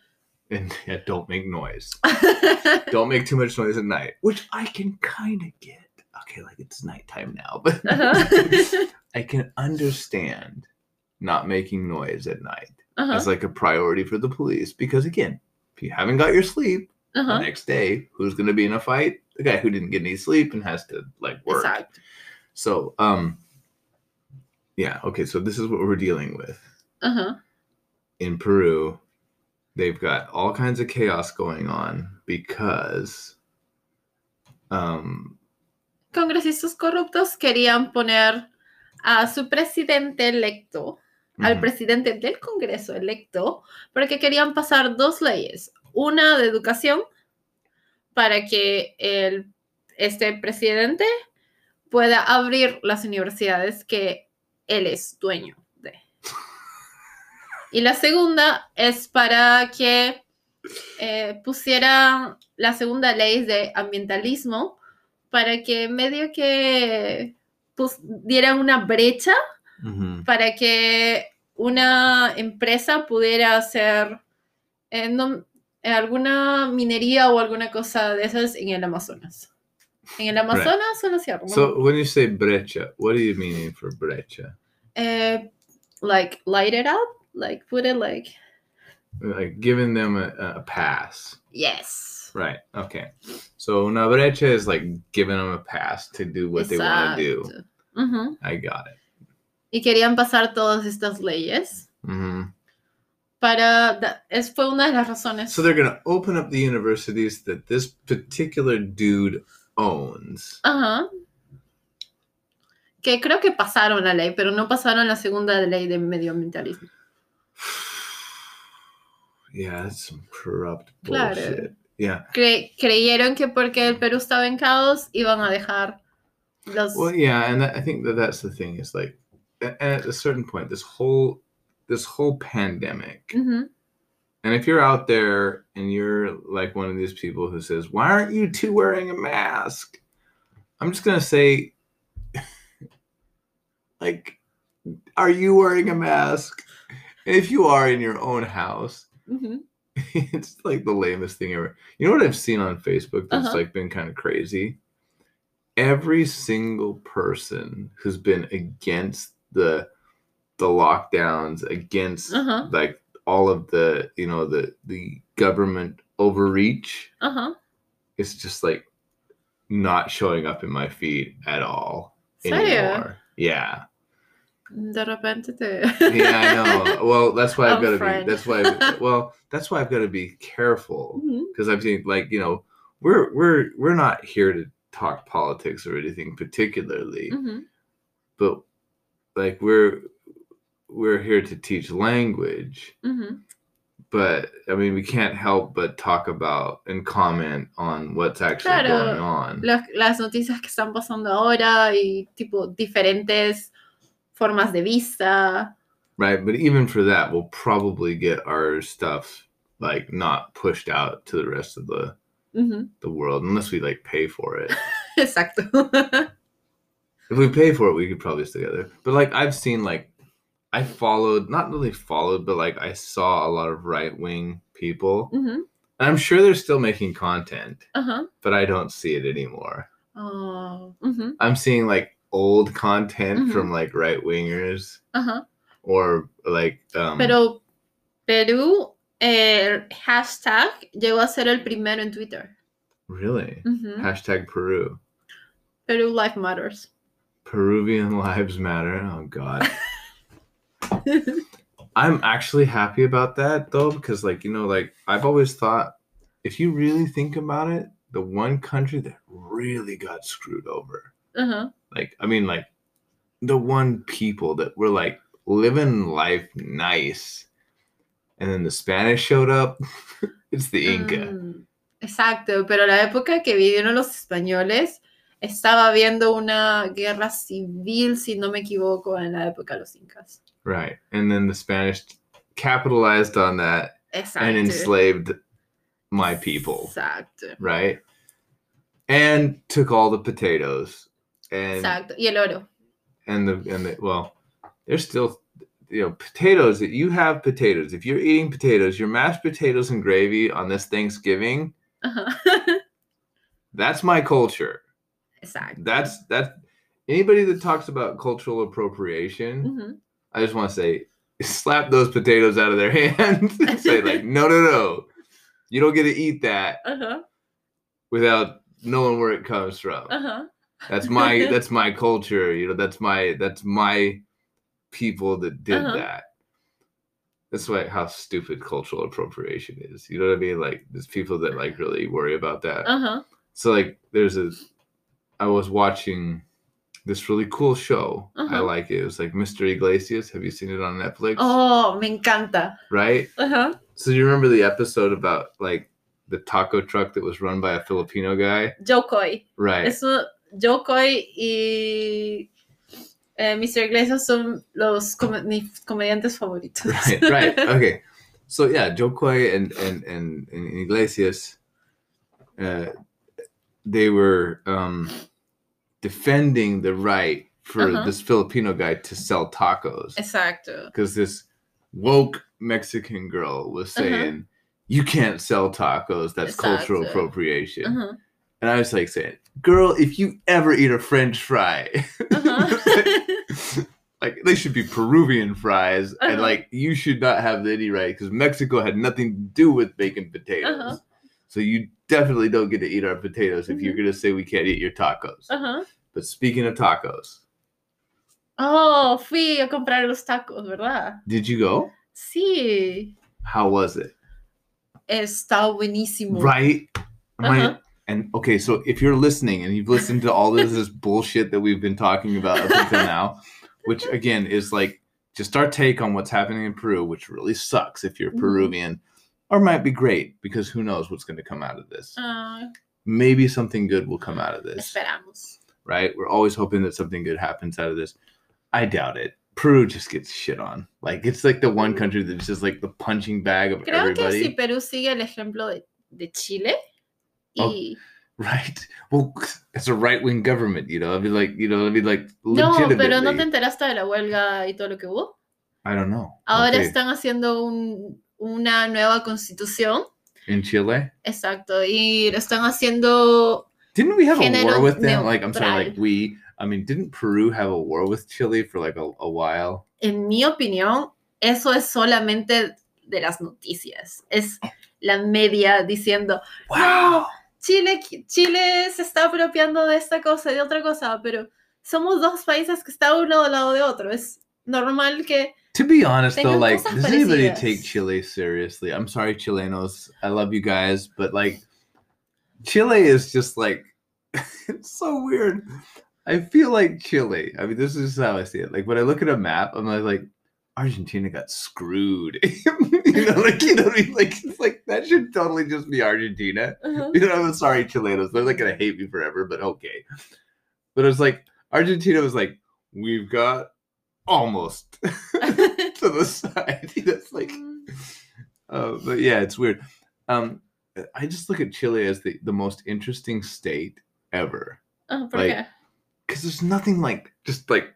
and yeah, don't make noise. Don't make too much noise at night, which I can kind of get. Okay, like it's nighttime now, but Ajá, I can understand not making noise at night ajá, as like a priority for the police because again, if you haven't got your sleep the next day, who's going to be in a fight? The guy who didn't get any sleep and has to like work. So, um, yeah, okay, so this is what we're dealing with Ajá, in Peru. They've got all kinds of chaos going on because um Congresistas corruptos querían poner a su presidente electo, al presidente del Congreso electo, porque querían pasar dos leyes. Una de educación para que el, este presidente pueda abrir las universidades que él es dueño de. Y la segunda es para que eh, pusiera la segunda ley de ambientalismo para que medio que pues, dieran una brecha para que una empresa pudiera hacer eh, no- alguna minería o alguna cosa de esas en el Amazonas. En el Amazonas o en la sierra. no So when you say brecha, what do you mean for brecha? Eh, like light it up, like put it like Like giving them a, a pass. yes. Right. Okay. So una brecha is like giving them a pass to do what they want to do. Exacto. Ujú. I got it. Y querían pasar todas estas leyes hmm para es fue una de las razones. So they're going to open up the universities that this particular dude owns. Ajá. Que creo que pasaron la ley, pero no pasaron la segunda ley de medioambientalismo. Yeah, that's some corrupt Claro. Yeah. Cre- creyeron que porque el Perú estaba en caos iban a dejar los... Well, yeah, and that, I think that that's the thing. Is like, at a certain point, this whole this whole pandemic, Ujú. and if you're out there and you're like one of these people who says, "Why aren't you two wearing a mask?" I'm just gonna say, like, are you wearing a mask? And if you are in your own house, Ujú. it's like the lamest thing ever. You know what I've seen on Facebook that's Uh-huh. like been kind of crazy? Every single person who's been against the the lockdowns, against Uh-huh. like all of the you know the the government overreach, Ajá. it's just like not showing up in my feed at all ¿Serio? anymore. Yeah. Repente. Yeah, I know. Well, that's why I've got to be. That's why. I've- well, that's why I've got to be careful mm-hmm. because I've seen like you know we're we're we're not here to talk politics or anything particularly, Ujú. but like we're we're here to teach language. Ujú. But I mean, we can't help but talk about and comment on what's actually Claro. going on. Las noticias que están pasando ahora y tipo diferentes formas de vista. Right, but even for that, we'll probably get our stuff like not pushed out to the rest of the Ujú. the world unless we like pay for it. Exacto. if we pay for it, we could probably stay together. But like I've seen like I followed not really followed, but like I saw a lot of right wing people. Ujú. And I'm sure they're still making content, Ajá. but I don't see it anymore. Oh. Ujú. I'm seeing like old content Mhm. from like right wingers Ajá. or like um Pero Perú, el hashtag llegó a ser el primero en Twitter. really Ujú. hashtag Peru. Perú Life Matters. Peruvian lives matter. Oh god. I'm actually happy about that though, because like you know, like I've always thought, if you really think about it, the one country that really got screwed over, Ajá. Like I mean, like the one people that were like living life nice, and then the Spanish showed up. it's the Inca. Mm, exacto, pero la época que vivieron los españoles estaba habiendo una guerra civil, si no me equivoco, en la época de los incas. Right, and then the Spanish capitalized on that Exacto. and enslaved my people. Exacto. right? And took all the potatoes and Exacto. Y el oro. and the and the well, there's still you know potatoes that you have potatoes. If you're eating potatoes, your mashed potatoes and gravy on this Thanksgiving, uh-huh. Ajá. that's my culture. Exacto. That's that's anybody that talks about cultural appropriation. Ujú. I just want to say, slap those potatoes out of their hands. and say like, no, no, no, you don't get to eat that Ajá. without knowing where it comes from. Ajá. That's my that's my culture. You know, that's my that's my people that did Uh-huh. that. That's why how stupid cultural appropriation is. You know what I mean? Like there's people that like really worry about that. Ajá. So like there's a I was watching this really cool show. I Uh-huh. like it. It was like Mr. Iglesias. Have you seen it on Netflix? Oh, me encanta. Right? Ajá. So you remember the episode about like the taco truck that was run by a Filipino guy? Jo Koy. Right. Eso, Jo Koy y eh, Mr. Iglesias son los come- mis comediantes favoritos. right, right. Okay. So yeah, Jo Koy and and and, and Iglesias, uh, they were um, defending the right for Uh-huh. this Filipino guy to sell tacos Exacto. because this woke Mexican girl was Uh-huh. saying, "You can't sell tacos. That's cultural Exacto. appropriation." Ajá. And I was like saying, "Girl, if you ever eat a French fry." Ajá. like they should be Peruvian fries, and Uh-huh. like you should not have any right because Mexico had nothing to do with making potatoes. Uh-huh. So you definitely don't get to eat our potatoes if you're Mhm. gonna say we can't eat your tacos. Ajá. But speaking of tacos, Oh, fui a comprar los tacos, ¿verdad? did you go? Sí. How was it? Está buenísimo. Right? Uh-huh. And okay, so if you're listening and you've listened to all this, this bullshit that we've been talking about up until now, which again is like just our take on what's happening in Peru, which really sucks if you're Mhm. Peruvian, or might be great because who knows what's going to come out of this. Ah, Maybe something good will come out of this, esperamos. right? We're always hoping that something good happens out of this. I doubt it. Peru just gets shit on. Like it's like the one country that's just like the punching bag of Creo que everybody. si Perú sigue el ejemplo de, de Chile Oh, Right. Well, it's a right wing government, you know. I mean, like, you know, I mean, like, no, pero no te enteraste de la huelga y todo lo que hubo. I don't know. Ahora Okay. están haciendo un- una nueva constitución, in Chile. exacto, y lo están haciendo Didn't we have a war with them? Like, I'm sorry, like neutral. we. I mean, didn't Peru have a war with Chile for like a, a while? en mi opinión, eso es solamente de las noticias. Es la media diciendo, Wow. Chile, Chile se está apropiando de esta cosa y de otra cosa, pero somos dos países que están uno al lado de otro. Es normal que... To be honest, though, like, does anybody take Chile seriously? I'm sorry, Chilenos. I love you guys, but like, Chile is just like, it's so weird. I feel like Chile. I mean, this is how I see it. Like when I look at a map, I'm like Argentina got screwed. you know, like you know, what I mean? like it's like that should totally just be Argentina. Ajá. You know, I'm sorry, Chilenos. They're like gonna hate me forever, but okay. But it was like Argentina was like, we've got almost to the side. That's like, uh, but yeah, it's weird. Um, I just look at Chile as the the most interesting state ever Ah, ¿Por like, because there's nothing like just like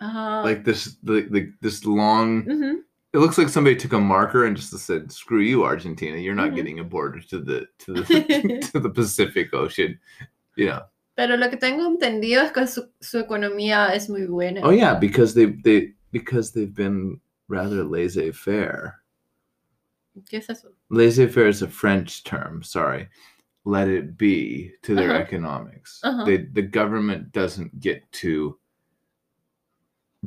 Ajá. like this the, the this long. Ujú. It looks like somebody took a marker and just said, "Screw you, Argentina! You're not Mhm. getting a border to the to the to the Pacific Ocean." You know. Pero lo que tengo entendido es que su, su economía es muy buena. Oh yeah, because they they because they've been rather laissez-faire. ¿Qué es eso? Laissez-faire is a French term. Sorry, let it be to their Uh-huh. economics. Uh-huh. They, the government doesn't get to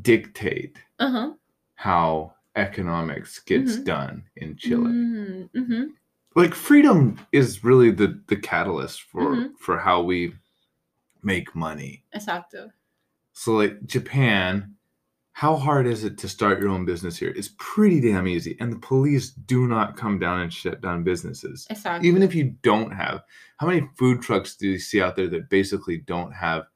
dictate Ajá. how economics gets Mhm. done in Chile. Mm, ujú. Like freedom is really the the catalyst for Mhm. for how we make money. Exacto. So like Japan, how hard is it to start your own business here? It's pretty damn easy. And the police do not come down and shut down businesses. Exacto. Even if you don't have how many food trucks do you see out there that basically don't have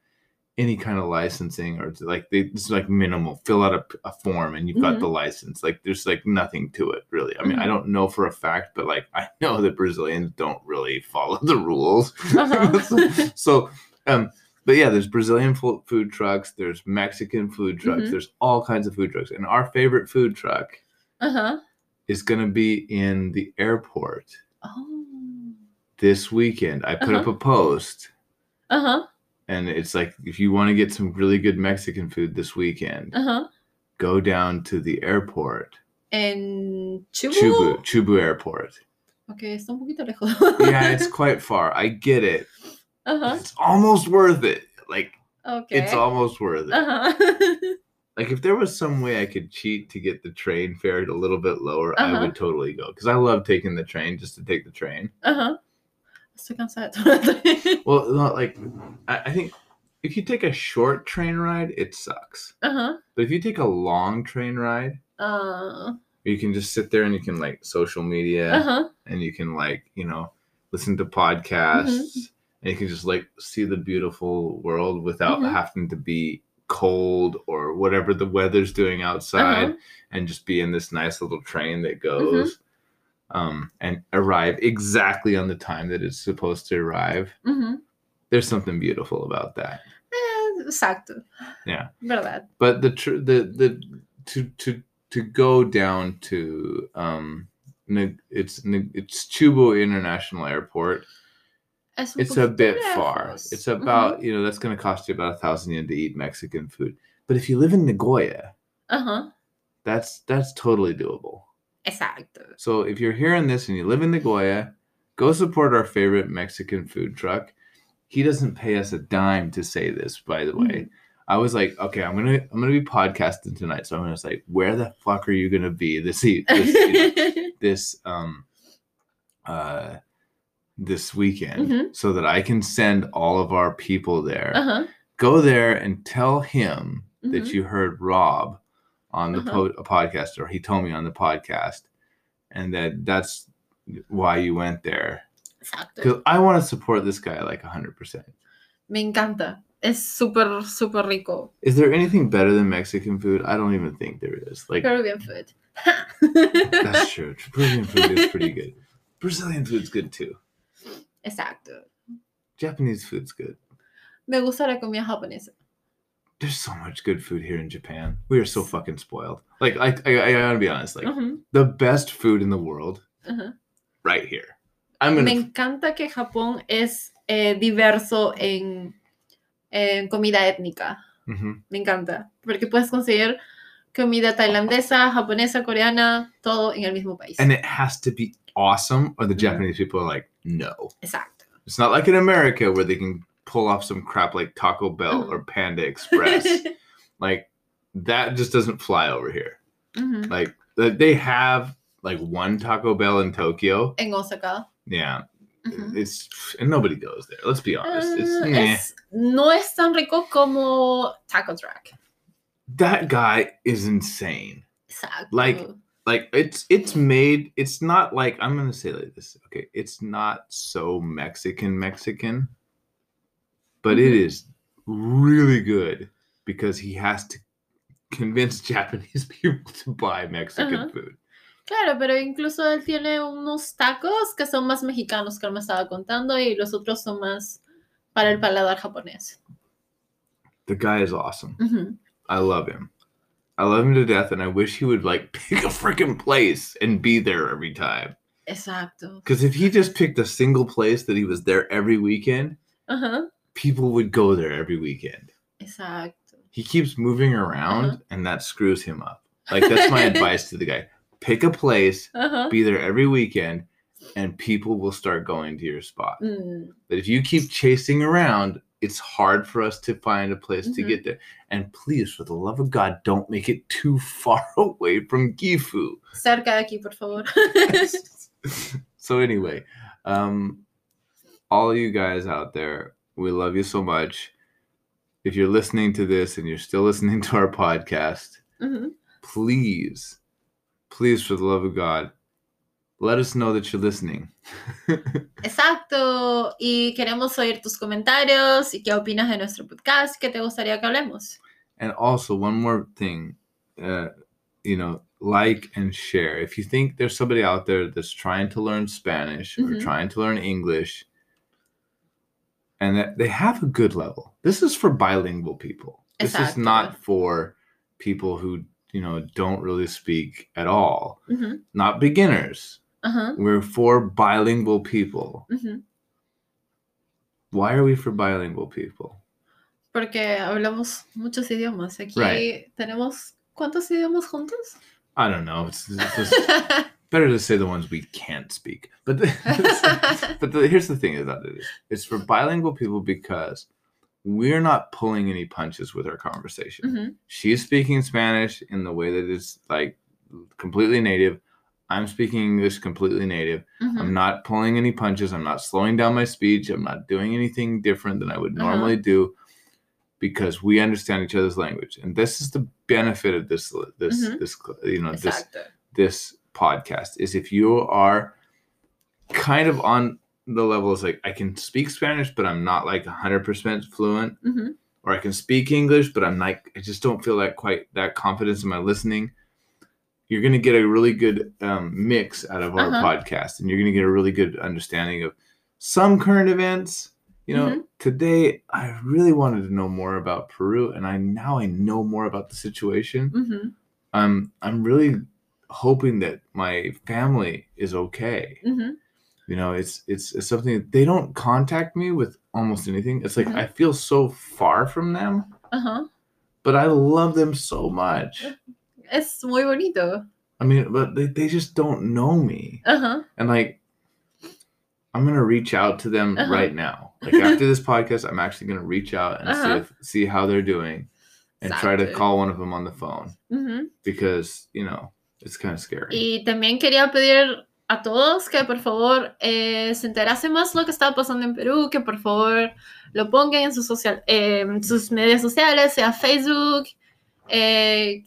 any kind of licensing or like they it's like minimal fill out a, a form and you've got Mhm. the license like there's like nothing to it really i mean i Mhm. don't know for a fact but like i know that brazilians don't really follow the rules Uh-huh. so um but yeah there's brazilian fo- food trucks there's mexican food trucks Mhm. there's all kinds of food trucks and our favorite food truck Ajá. is going to be in the airport Oh. this weekend i put up a post Ajá. And it's like if you want to get some really good mexican food this weekend Ajá. go down to the airport En Chubu. chubu chubu airport Ok, está un poquito lejos. yeah it's quite far i get it Ajá. it's almost worth it like Ok. it's almost worth it uh-huh. Ajá. like if there was some way i could cheat to get the train fare a little bit lower i Uh-huh. would totally go because i love taking the train just to take the train Ajá. Estoy de tomar well not like I, I think if you take a short train ride it sucks Ajá. but if you take a long train ride Ah, you can just sit there and you can like social media Ajá. and you can like you know listen to podcasts Mm-hmm. and you can just like see the beautiful world without Mhm. having to be cold or whatever the weather's doing outside Uh-huh. and just be in this nice little train that Mm-hmm. Um and arrive exactly on the time that it's supposed to arrive Ujú. there's something beautiful about that. Eh, exacto. Yeah. ¿Verdad? But the tr- the the to to to go down to um Neg- it's Neg- it's Chubu International Airport. Es It's a bit far. It's about you know that's going to cost you about a thousand yen to eat Mexican food. But if you live in Nagoya, uh huh, that's that's totally doable. Exacto. So if you're hearing this and you live in Nagoya, go support our favorite Mexican food truck. He doesn't pay us a dime to say this, by the way. I was like, okay, I'm gonna I'm gonna be podcasting tonight, so I'm gonna say, where the fuck are you gonna be this e- this you know, this um uh this weekend Mhm. so that I can send all of our people there. Ajá. Go there and tell him that Mhm. you heard Rob on the Uh-huh. po- a podcast, or he told me on the podcast, and that that's why you went there. Exacto. Because I want to support this guy like 100%. Me encanta. Es súper, súper rico. Is there anything better than Mexican food? I don't even think there is. Like, Peruvian food. that's true. Brazilian food is pretty good. Brazilian food's good too. Exacto. Japanese food's good. Me gusta la comida japonesa. There's so much good food here in Japan. We are so fucking spoiled. Like, I, I, I gotta be honest. Like, Ujú, the best food in the world, ujú. right here. I'm Me gonna. encanta que Japón es eh, diverso en, en comida étnica. Mhm. Me encanta. Porque puedes conseguir comida tailandesa, japonesa, coreana, todo en el mismo país. And it has to be awesome, or the Mhm. Japanese people are like, no. Exacto. It's not like in America where they can pull off some crap like Taco Bell Mhm. or mm. Panda Express. like that just doesn't fly over here. Ujú. Like th- they have like one Taco Bell in Tokyo. En Osaka. Yeah, Ujú. it's and nobody goes there. Let's be honest. It's uh, meh. es- no es tan rico como Taco Truck. that guy is insane. Exacto. Like- Like it's it's made. It's not like I'm gonna say like this. Okay, it's not so Mexican Mexican, but it Mhm. is really good because he has to convince Japanese people to buy Mexican Uh-huh. food. Claro, pero incluso él tiene unos tacos que son más mexicanos que él me estaba contando y los otros son más para el paladar japonés. The guy is awesome. Ujú. I love him. I love him to death, and I wish he would like pick a freaking place and be there every time. Exacto. Because if he just picked a single place that he was there every weekend, Ajá. People would go there every weekend. Exacto. He keeps moving around, Uh-huh. and that screws him up. Like that's my advice to the guy: pick a place, Ajá. be there every weekend, and people will start going to your spot. Mm, But if you keep chasing around, it's hard for us to find a place to Mhm. get there. And please, for the love of God, don't make it too far away from Gifu. cerca de aquí, por favor. so anyway, um, all you guys out there, we love you so much. If you're listening to this and you're still listening to our podcast, Ujú. please, please, for the love of God, let us know that you're listening. Exacto. Y queremos oír tus comentarios y qué opinas de nuestro podcast, qué te gustaría que hablemos. And also, one more thing, uh, you know, like and share. If you think there's somebody out there that's trying to learn Spanish or Mhm. trying to learn English, and that they have a good level, this is for bilingual people. This is not for people who you know don't really speak at all. Ujú. Not beginners. Ajá. We're for bilingual people. Ujú. Why are we for bilingual people? Porque hablamos muchos idiomas. Aquí Right. tenemos ¿cuántos idiomas juntos? I don't know. It's, it's just better to say the ones we can't speak. But but the, here's the thing about it: it's for bilingual people because we're not pulling any punches with our conversation. Ujú. She's speaking Spanish in the way that is like completely native. I'm speaking English completely native. Ujú. I'm not pulling any punches. I'm not slowing down my speech. I'm not doing anything different than I would Uh-huh. normally do because we understand each other's language. And this is the benefit of this this Mhm. this you know this this podcast is if you are kind of on the levels like I can speak Spanish, but I'm not like 100% fluent, Ujú. or I can speak English, but I'm like, I just don't feel that quite that confidence in my listening. You're going to get a really good um, mix out of our Uh-huh. podcast, and you're going to get a really good understanding of some current events You know, Mhm. today I really wanted to know more about Peru, and I now I know more about the situation. Ujú, I'm I'm really hoping that my family is okay. ujú, You know, it's it's, it's something they don't contact me with almost anything. It's like Mhm. I feel so far from them, Ajá. but I love them so much. Es muy bonito. I mean, but they, they just don't know me. Ajá. And like I'm gonna reach out to them Uh-huh. right now. Like after this podcast, I'm actually gonna reach out and see Uh-huh. if, see how they're doing and try to call one of them on the phone Ujú. because you know it's kind of scary. Y también quería pedir a todos que por favor eh, se enterasen más lo que está pasando en Perú, que por favor lo pongan en sus, social, eh, en sus medios sociales, sea Facebook. eh,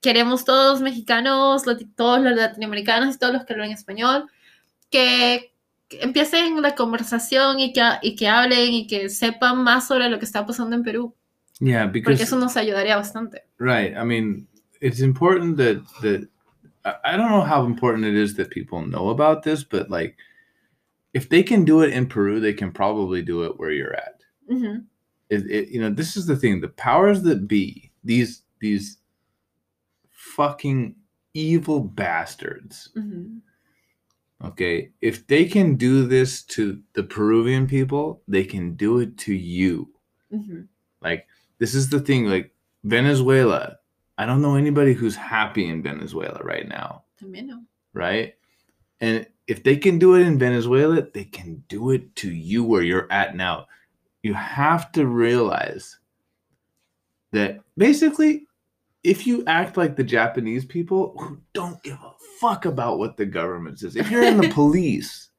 queremos todos mexicanos, todos los latinoamericanos y todos los que hablan español, que, empiecen la conversación y que, y que hablen y que sepan más sobre lo que está pasando en Perú, Yeah, porque because eso nos ayudaría bastante. right. I mean, it's important that that I don't know how important it is that people know about this, but like if they can do it in Peru, they can probably do it where you're at. Ujú, it, it you know this is the thing the powers that be these these fucking evil bastards ujú, okay if they can do this to the peruvian people they can do it to you. Ujú, like this is the thing like venezuela i don't know anybody who's happy in venezuela right now right? And if they can do it in venezuela they can do it to you where you're at now. You have to realize that basically if you act like the japanese people who don't give a fuck about what the government says if you're in the police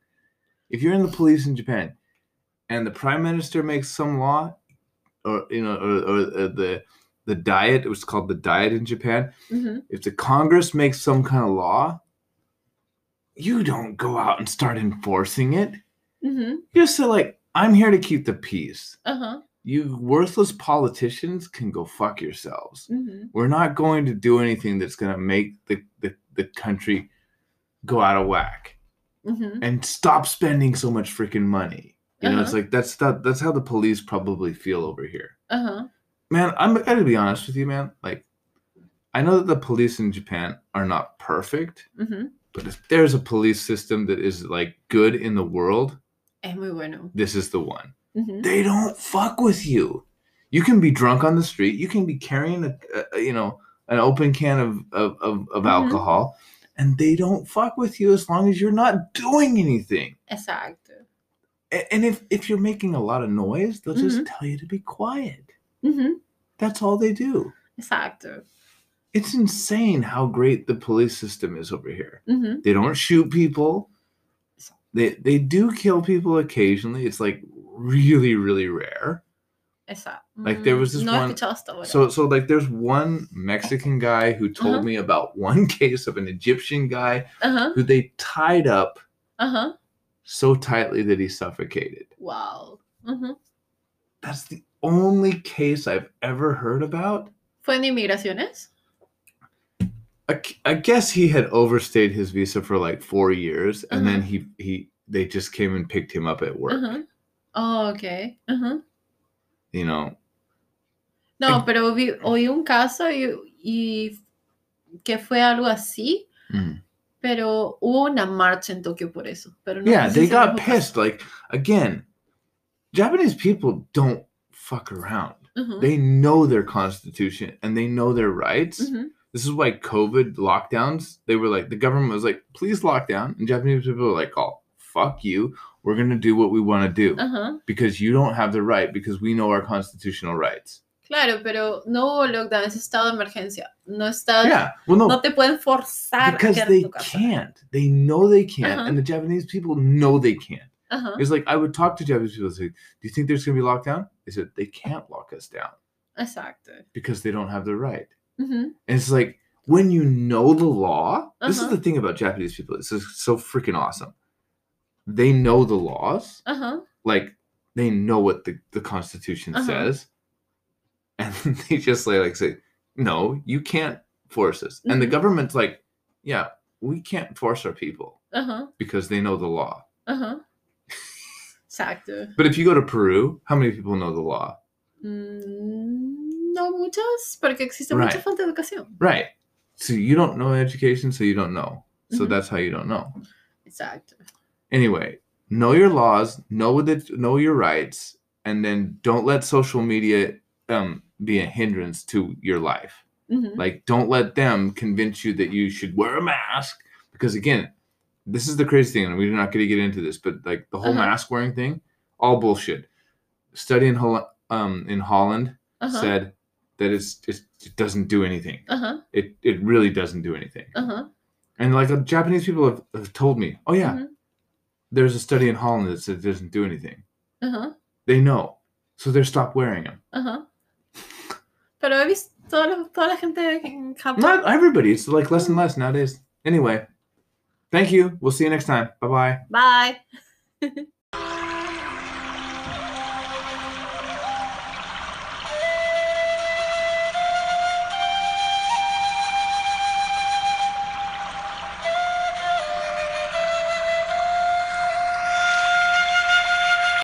if you're in the police in japan and the prime minister makes some law or you know or, or uh, the the diet it was called the diet in japan Ujú, if the Congress makes some kind of law, you don't go out and start enforcing it. ujú, You just say, like, I'm here to keep the peace. Ajá. You worthless politicians can go fuck yourselves. ujú. We're not going to do anything that's going to make the, the, the country go out of whack Ujú, and stop spending so much freaking money. You know, it's Uh-huh. like that's that, that's how the police probably feel over here. Ajá. Man, I'm I gotta be honest with you, man. Like, I know that the police in Japan are not perfect, ujú. but if there's a police system that is like good in the world, bueno. this is the one. Ujú, They don't fuck with you. You can be drunk on the street. You can be carrying a, a you know an open can of of, of, of Mhm. alcohol, and they don't fuck with you as long as you're not doing anything. Exacto. And if if you're making a lot of noise, they'll just Mhm. tell you to be quiet. Ujú, That's all they do. Exacto. it's insane how great the police system is over here. Ujú, They don't shoot people. They they do kill people occasionally. It's like really really rare. Exacto. Like, there was mm, this no one- escuchado hasta ahora. So so like there's one Mexican guy who told Uh-huh. me about one case of an Egyptian guy Ajá. who they tied up Ajá. so tightly that he suffocated. Wow. Ujú. That's the only case I've ever heard about. ¿Fue en inmigraciones? I, I guess he had overstayed his visa for like four years, and then Uh-huh. he he they just came and picked him up at work. Ajá. Oh, ok. Ajá. You know, No, pero vi, oí un caso y, y que fue algo así, Mm. pero hubo una marcha en Tokio por eso. Pero no yeah, sé they got mismo caso. pissed. Like again, Japanese people don't fuck around. Ujú, They know their constitution and they know their rights. ujú, This is why COVID lockdowns. They were like the government was like, please lock down, and Japanese people were like, oh fuck you, we're gonna do what we want to do Ajá. because you don't have the right because we know our constitutional rights. Claro, pero no hubo lockdown, es estado de emergencia. No está, Yeah, well, no, no te pueden forzar a because en they tu casa. can't. They know they can't, Uh-huh. and the Japanese people know they can't. Ajá, It's like I would talk to Japanese people and say, "Do you think there's going to be lockdown?" They said they can't lock us down exacto. because they don't have the right. Ujú, And it's like when you know the law. This is Uh-huh. the thing about Japanese people. It's just so freaking awesome. They know the laws, Ajá, like they know what the, the Constitution Uh-huh. says, and they just like, like say, "No, you can't force us." And the Mhm. government's like, "Yeah, we can't force our people ajá, because they know the law." But if you go to Peru, how many people know the law? Mm, no muchos, porque existe mucha Right. falta de educación. Right. So you don't know education, so you don't know. So Mhm. that's how you don't know. Exacto. Anyway, know your laws, know the know your rights, and then don't let social media um be a hindrance to your life. Ujú. Like don't let them convince you that you should wear a mask because again, this is the crazy thing, and we're not going to get into this, but like the whole Uh-huh. mask wearing thing, all bullshit. Study in Hol- um in Holland Ajá. said that it's, it's it doesn't do anything. Ajá. It it really doesn't do anything. Ajá. And like Japanese people have, have told me, oh yeah, Ujú. there's a study in Holland that said it doesn't do anything. Ajá. They know, so they're stop wearing them. Ajá. Pero he visto toda la, toda la gente en Japón. Not everybody. It's like less and less nowadays. Anyway, thank you. We'll see you next time. Bye bye. Bye.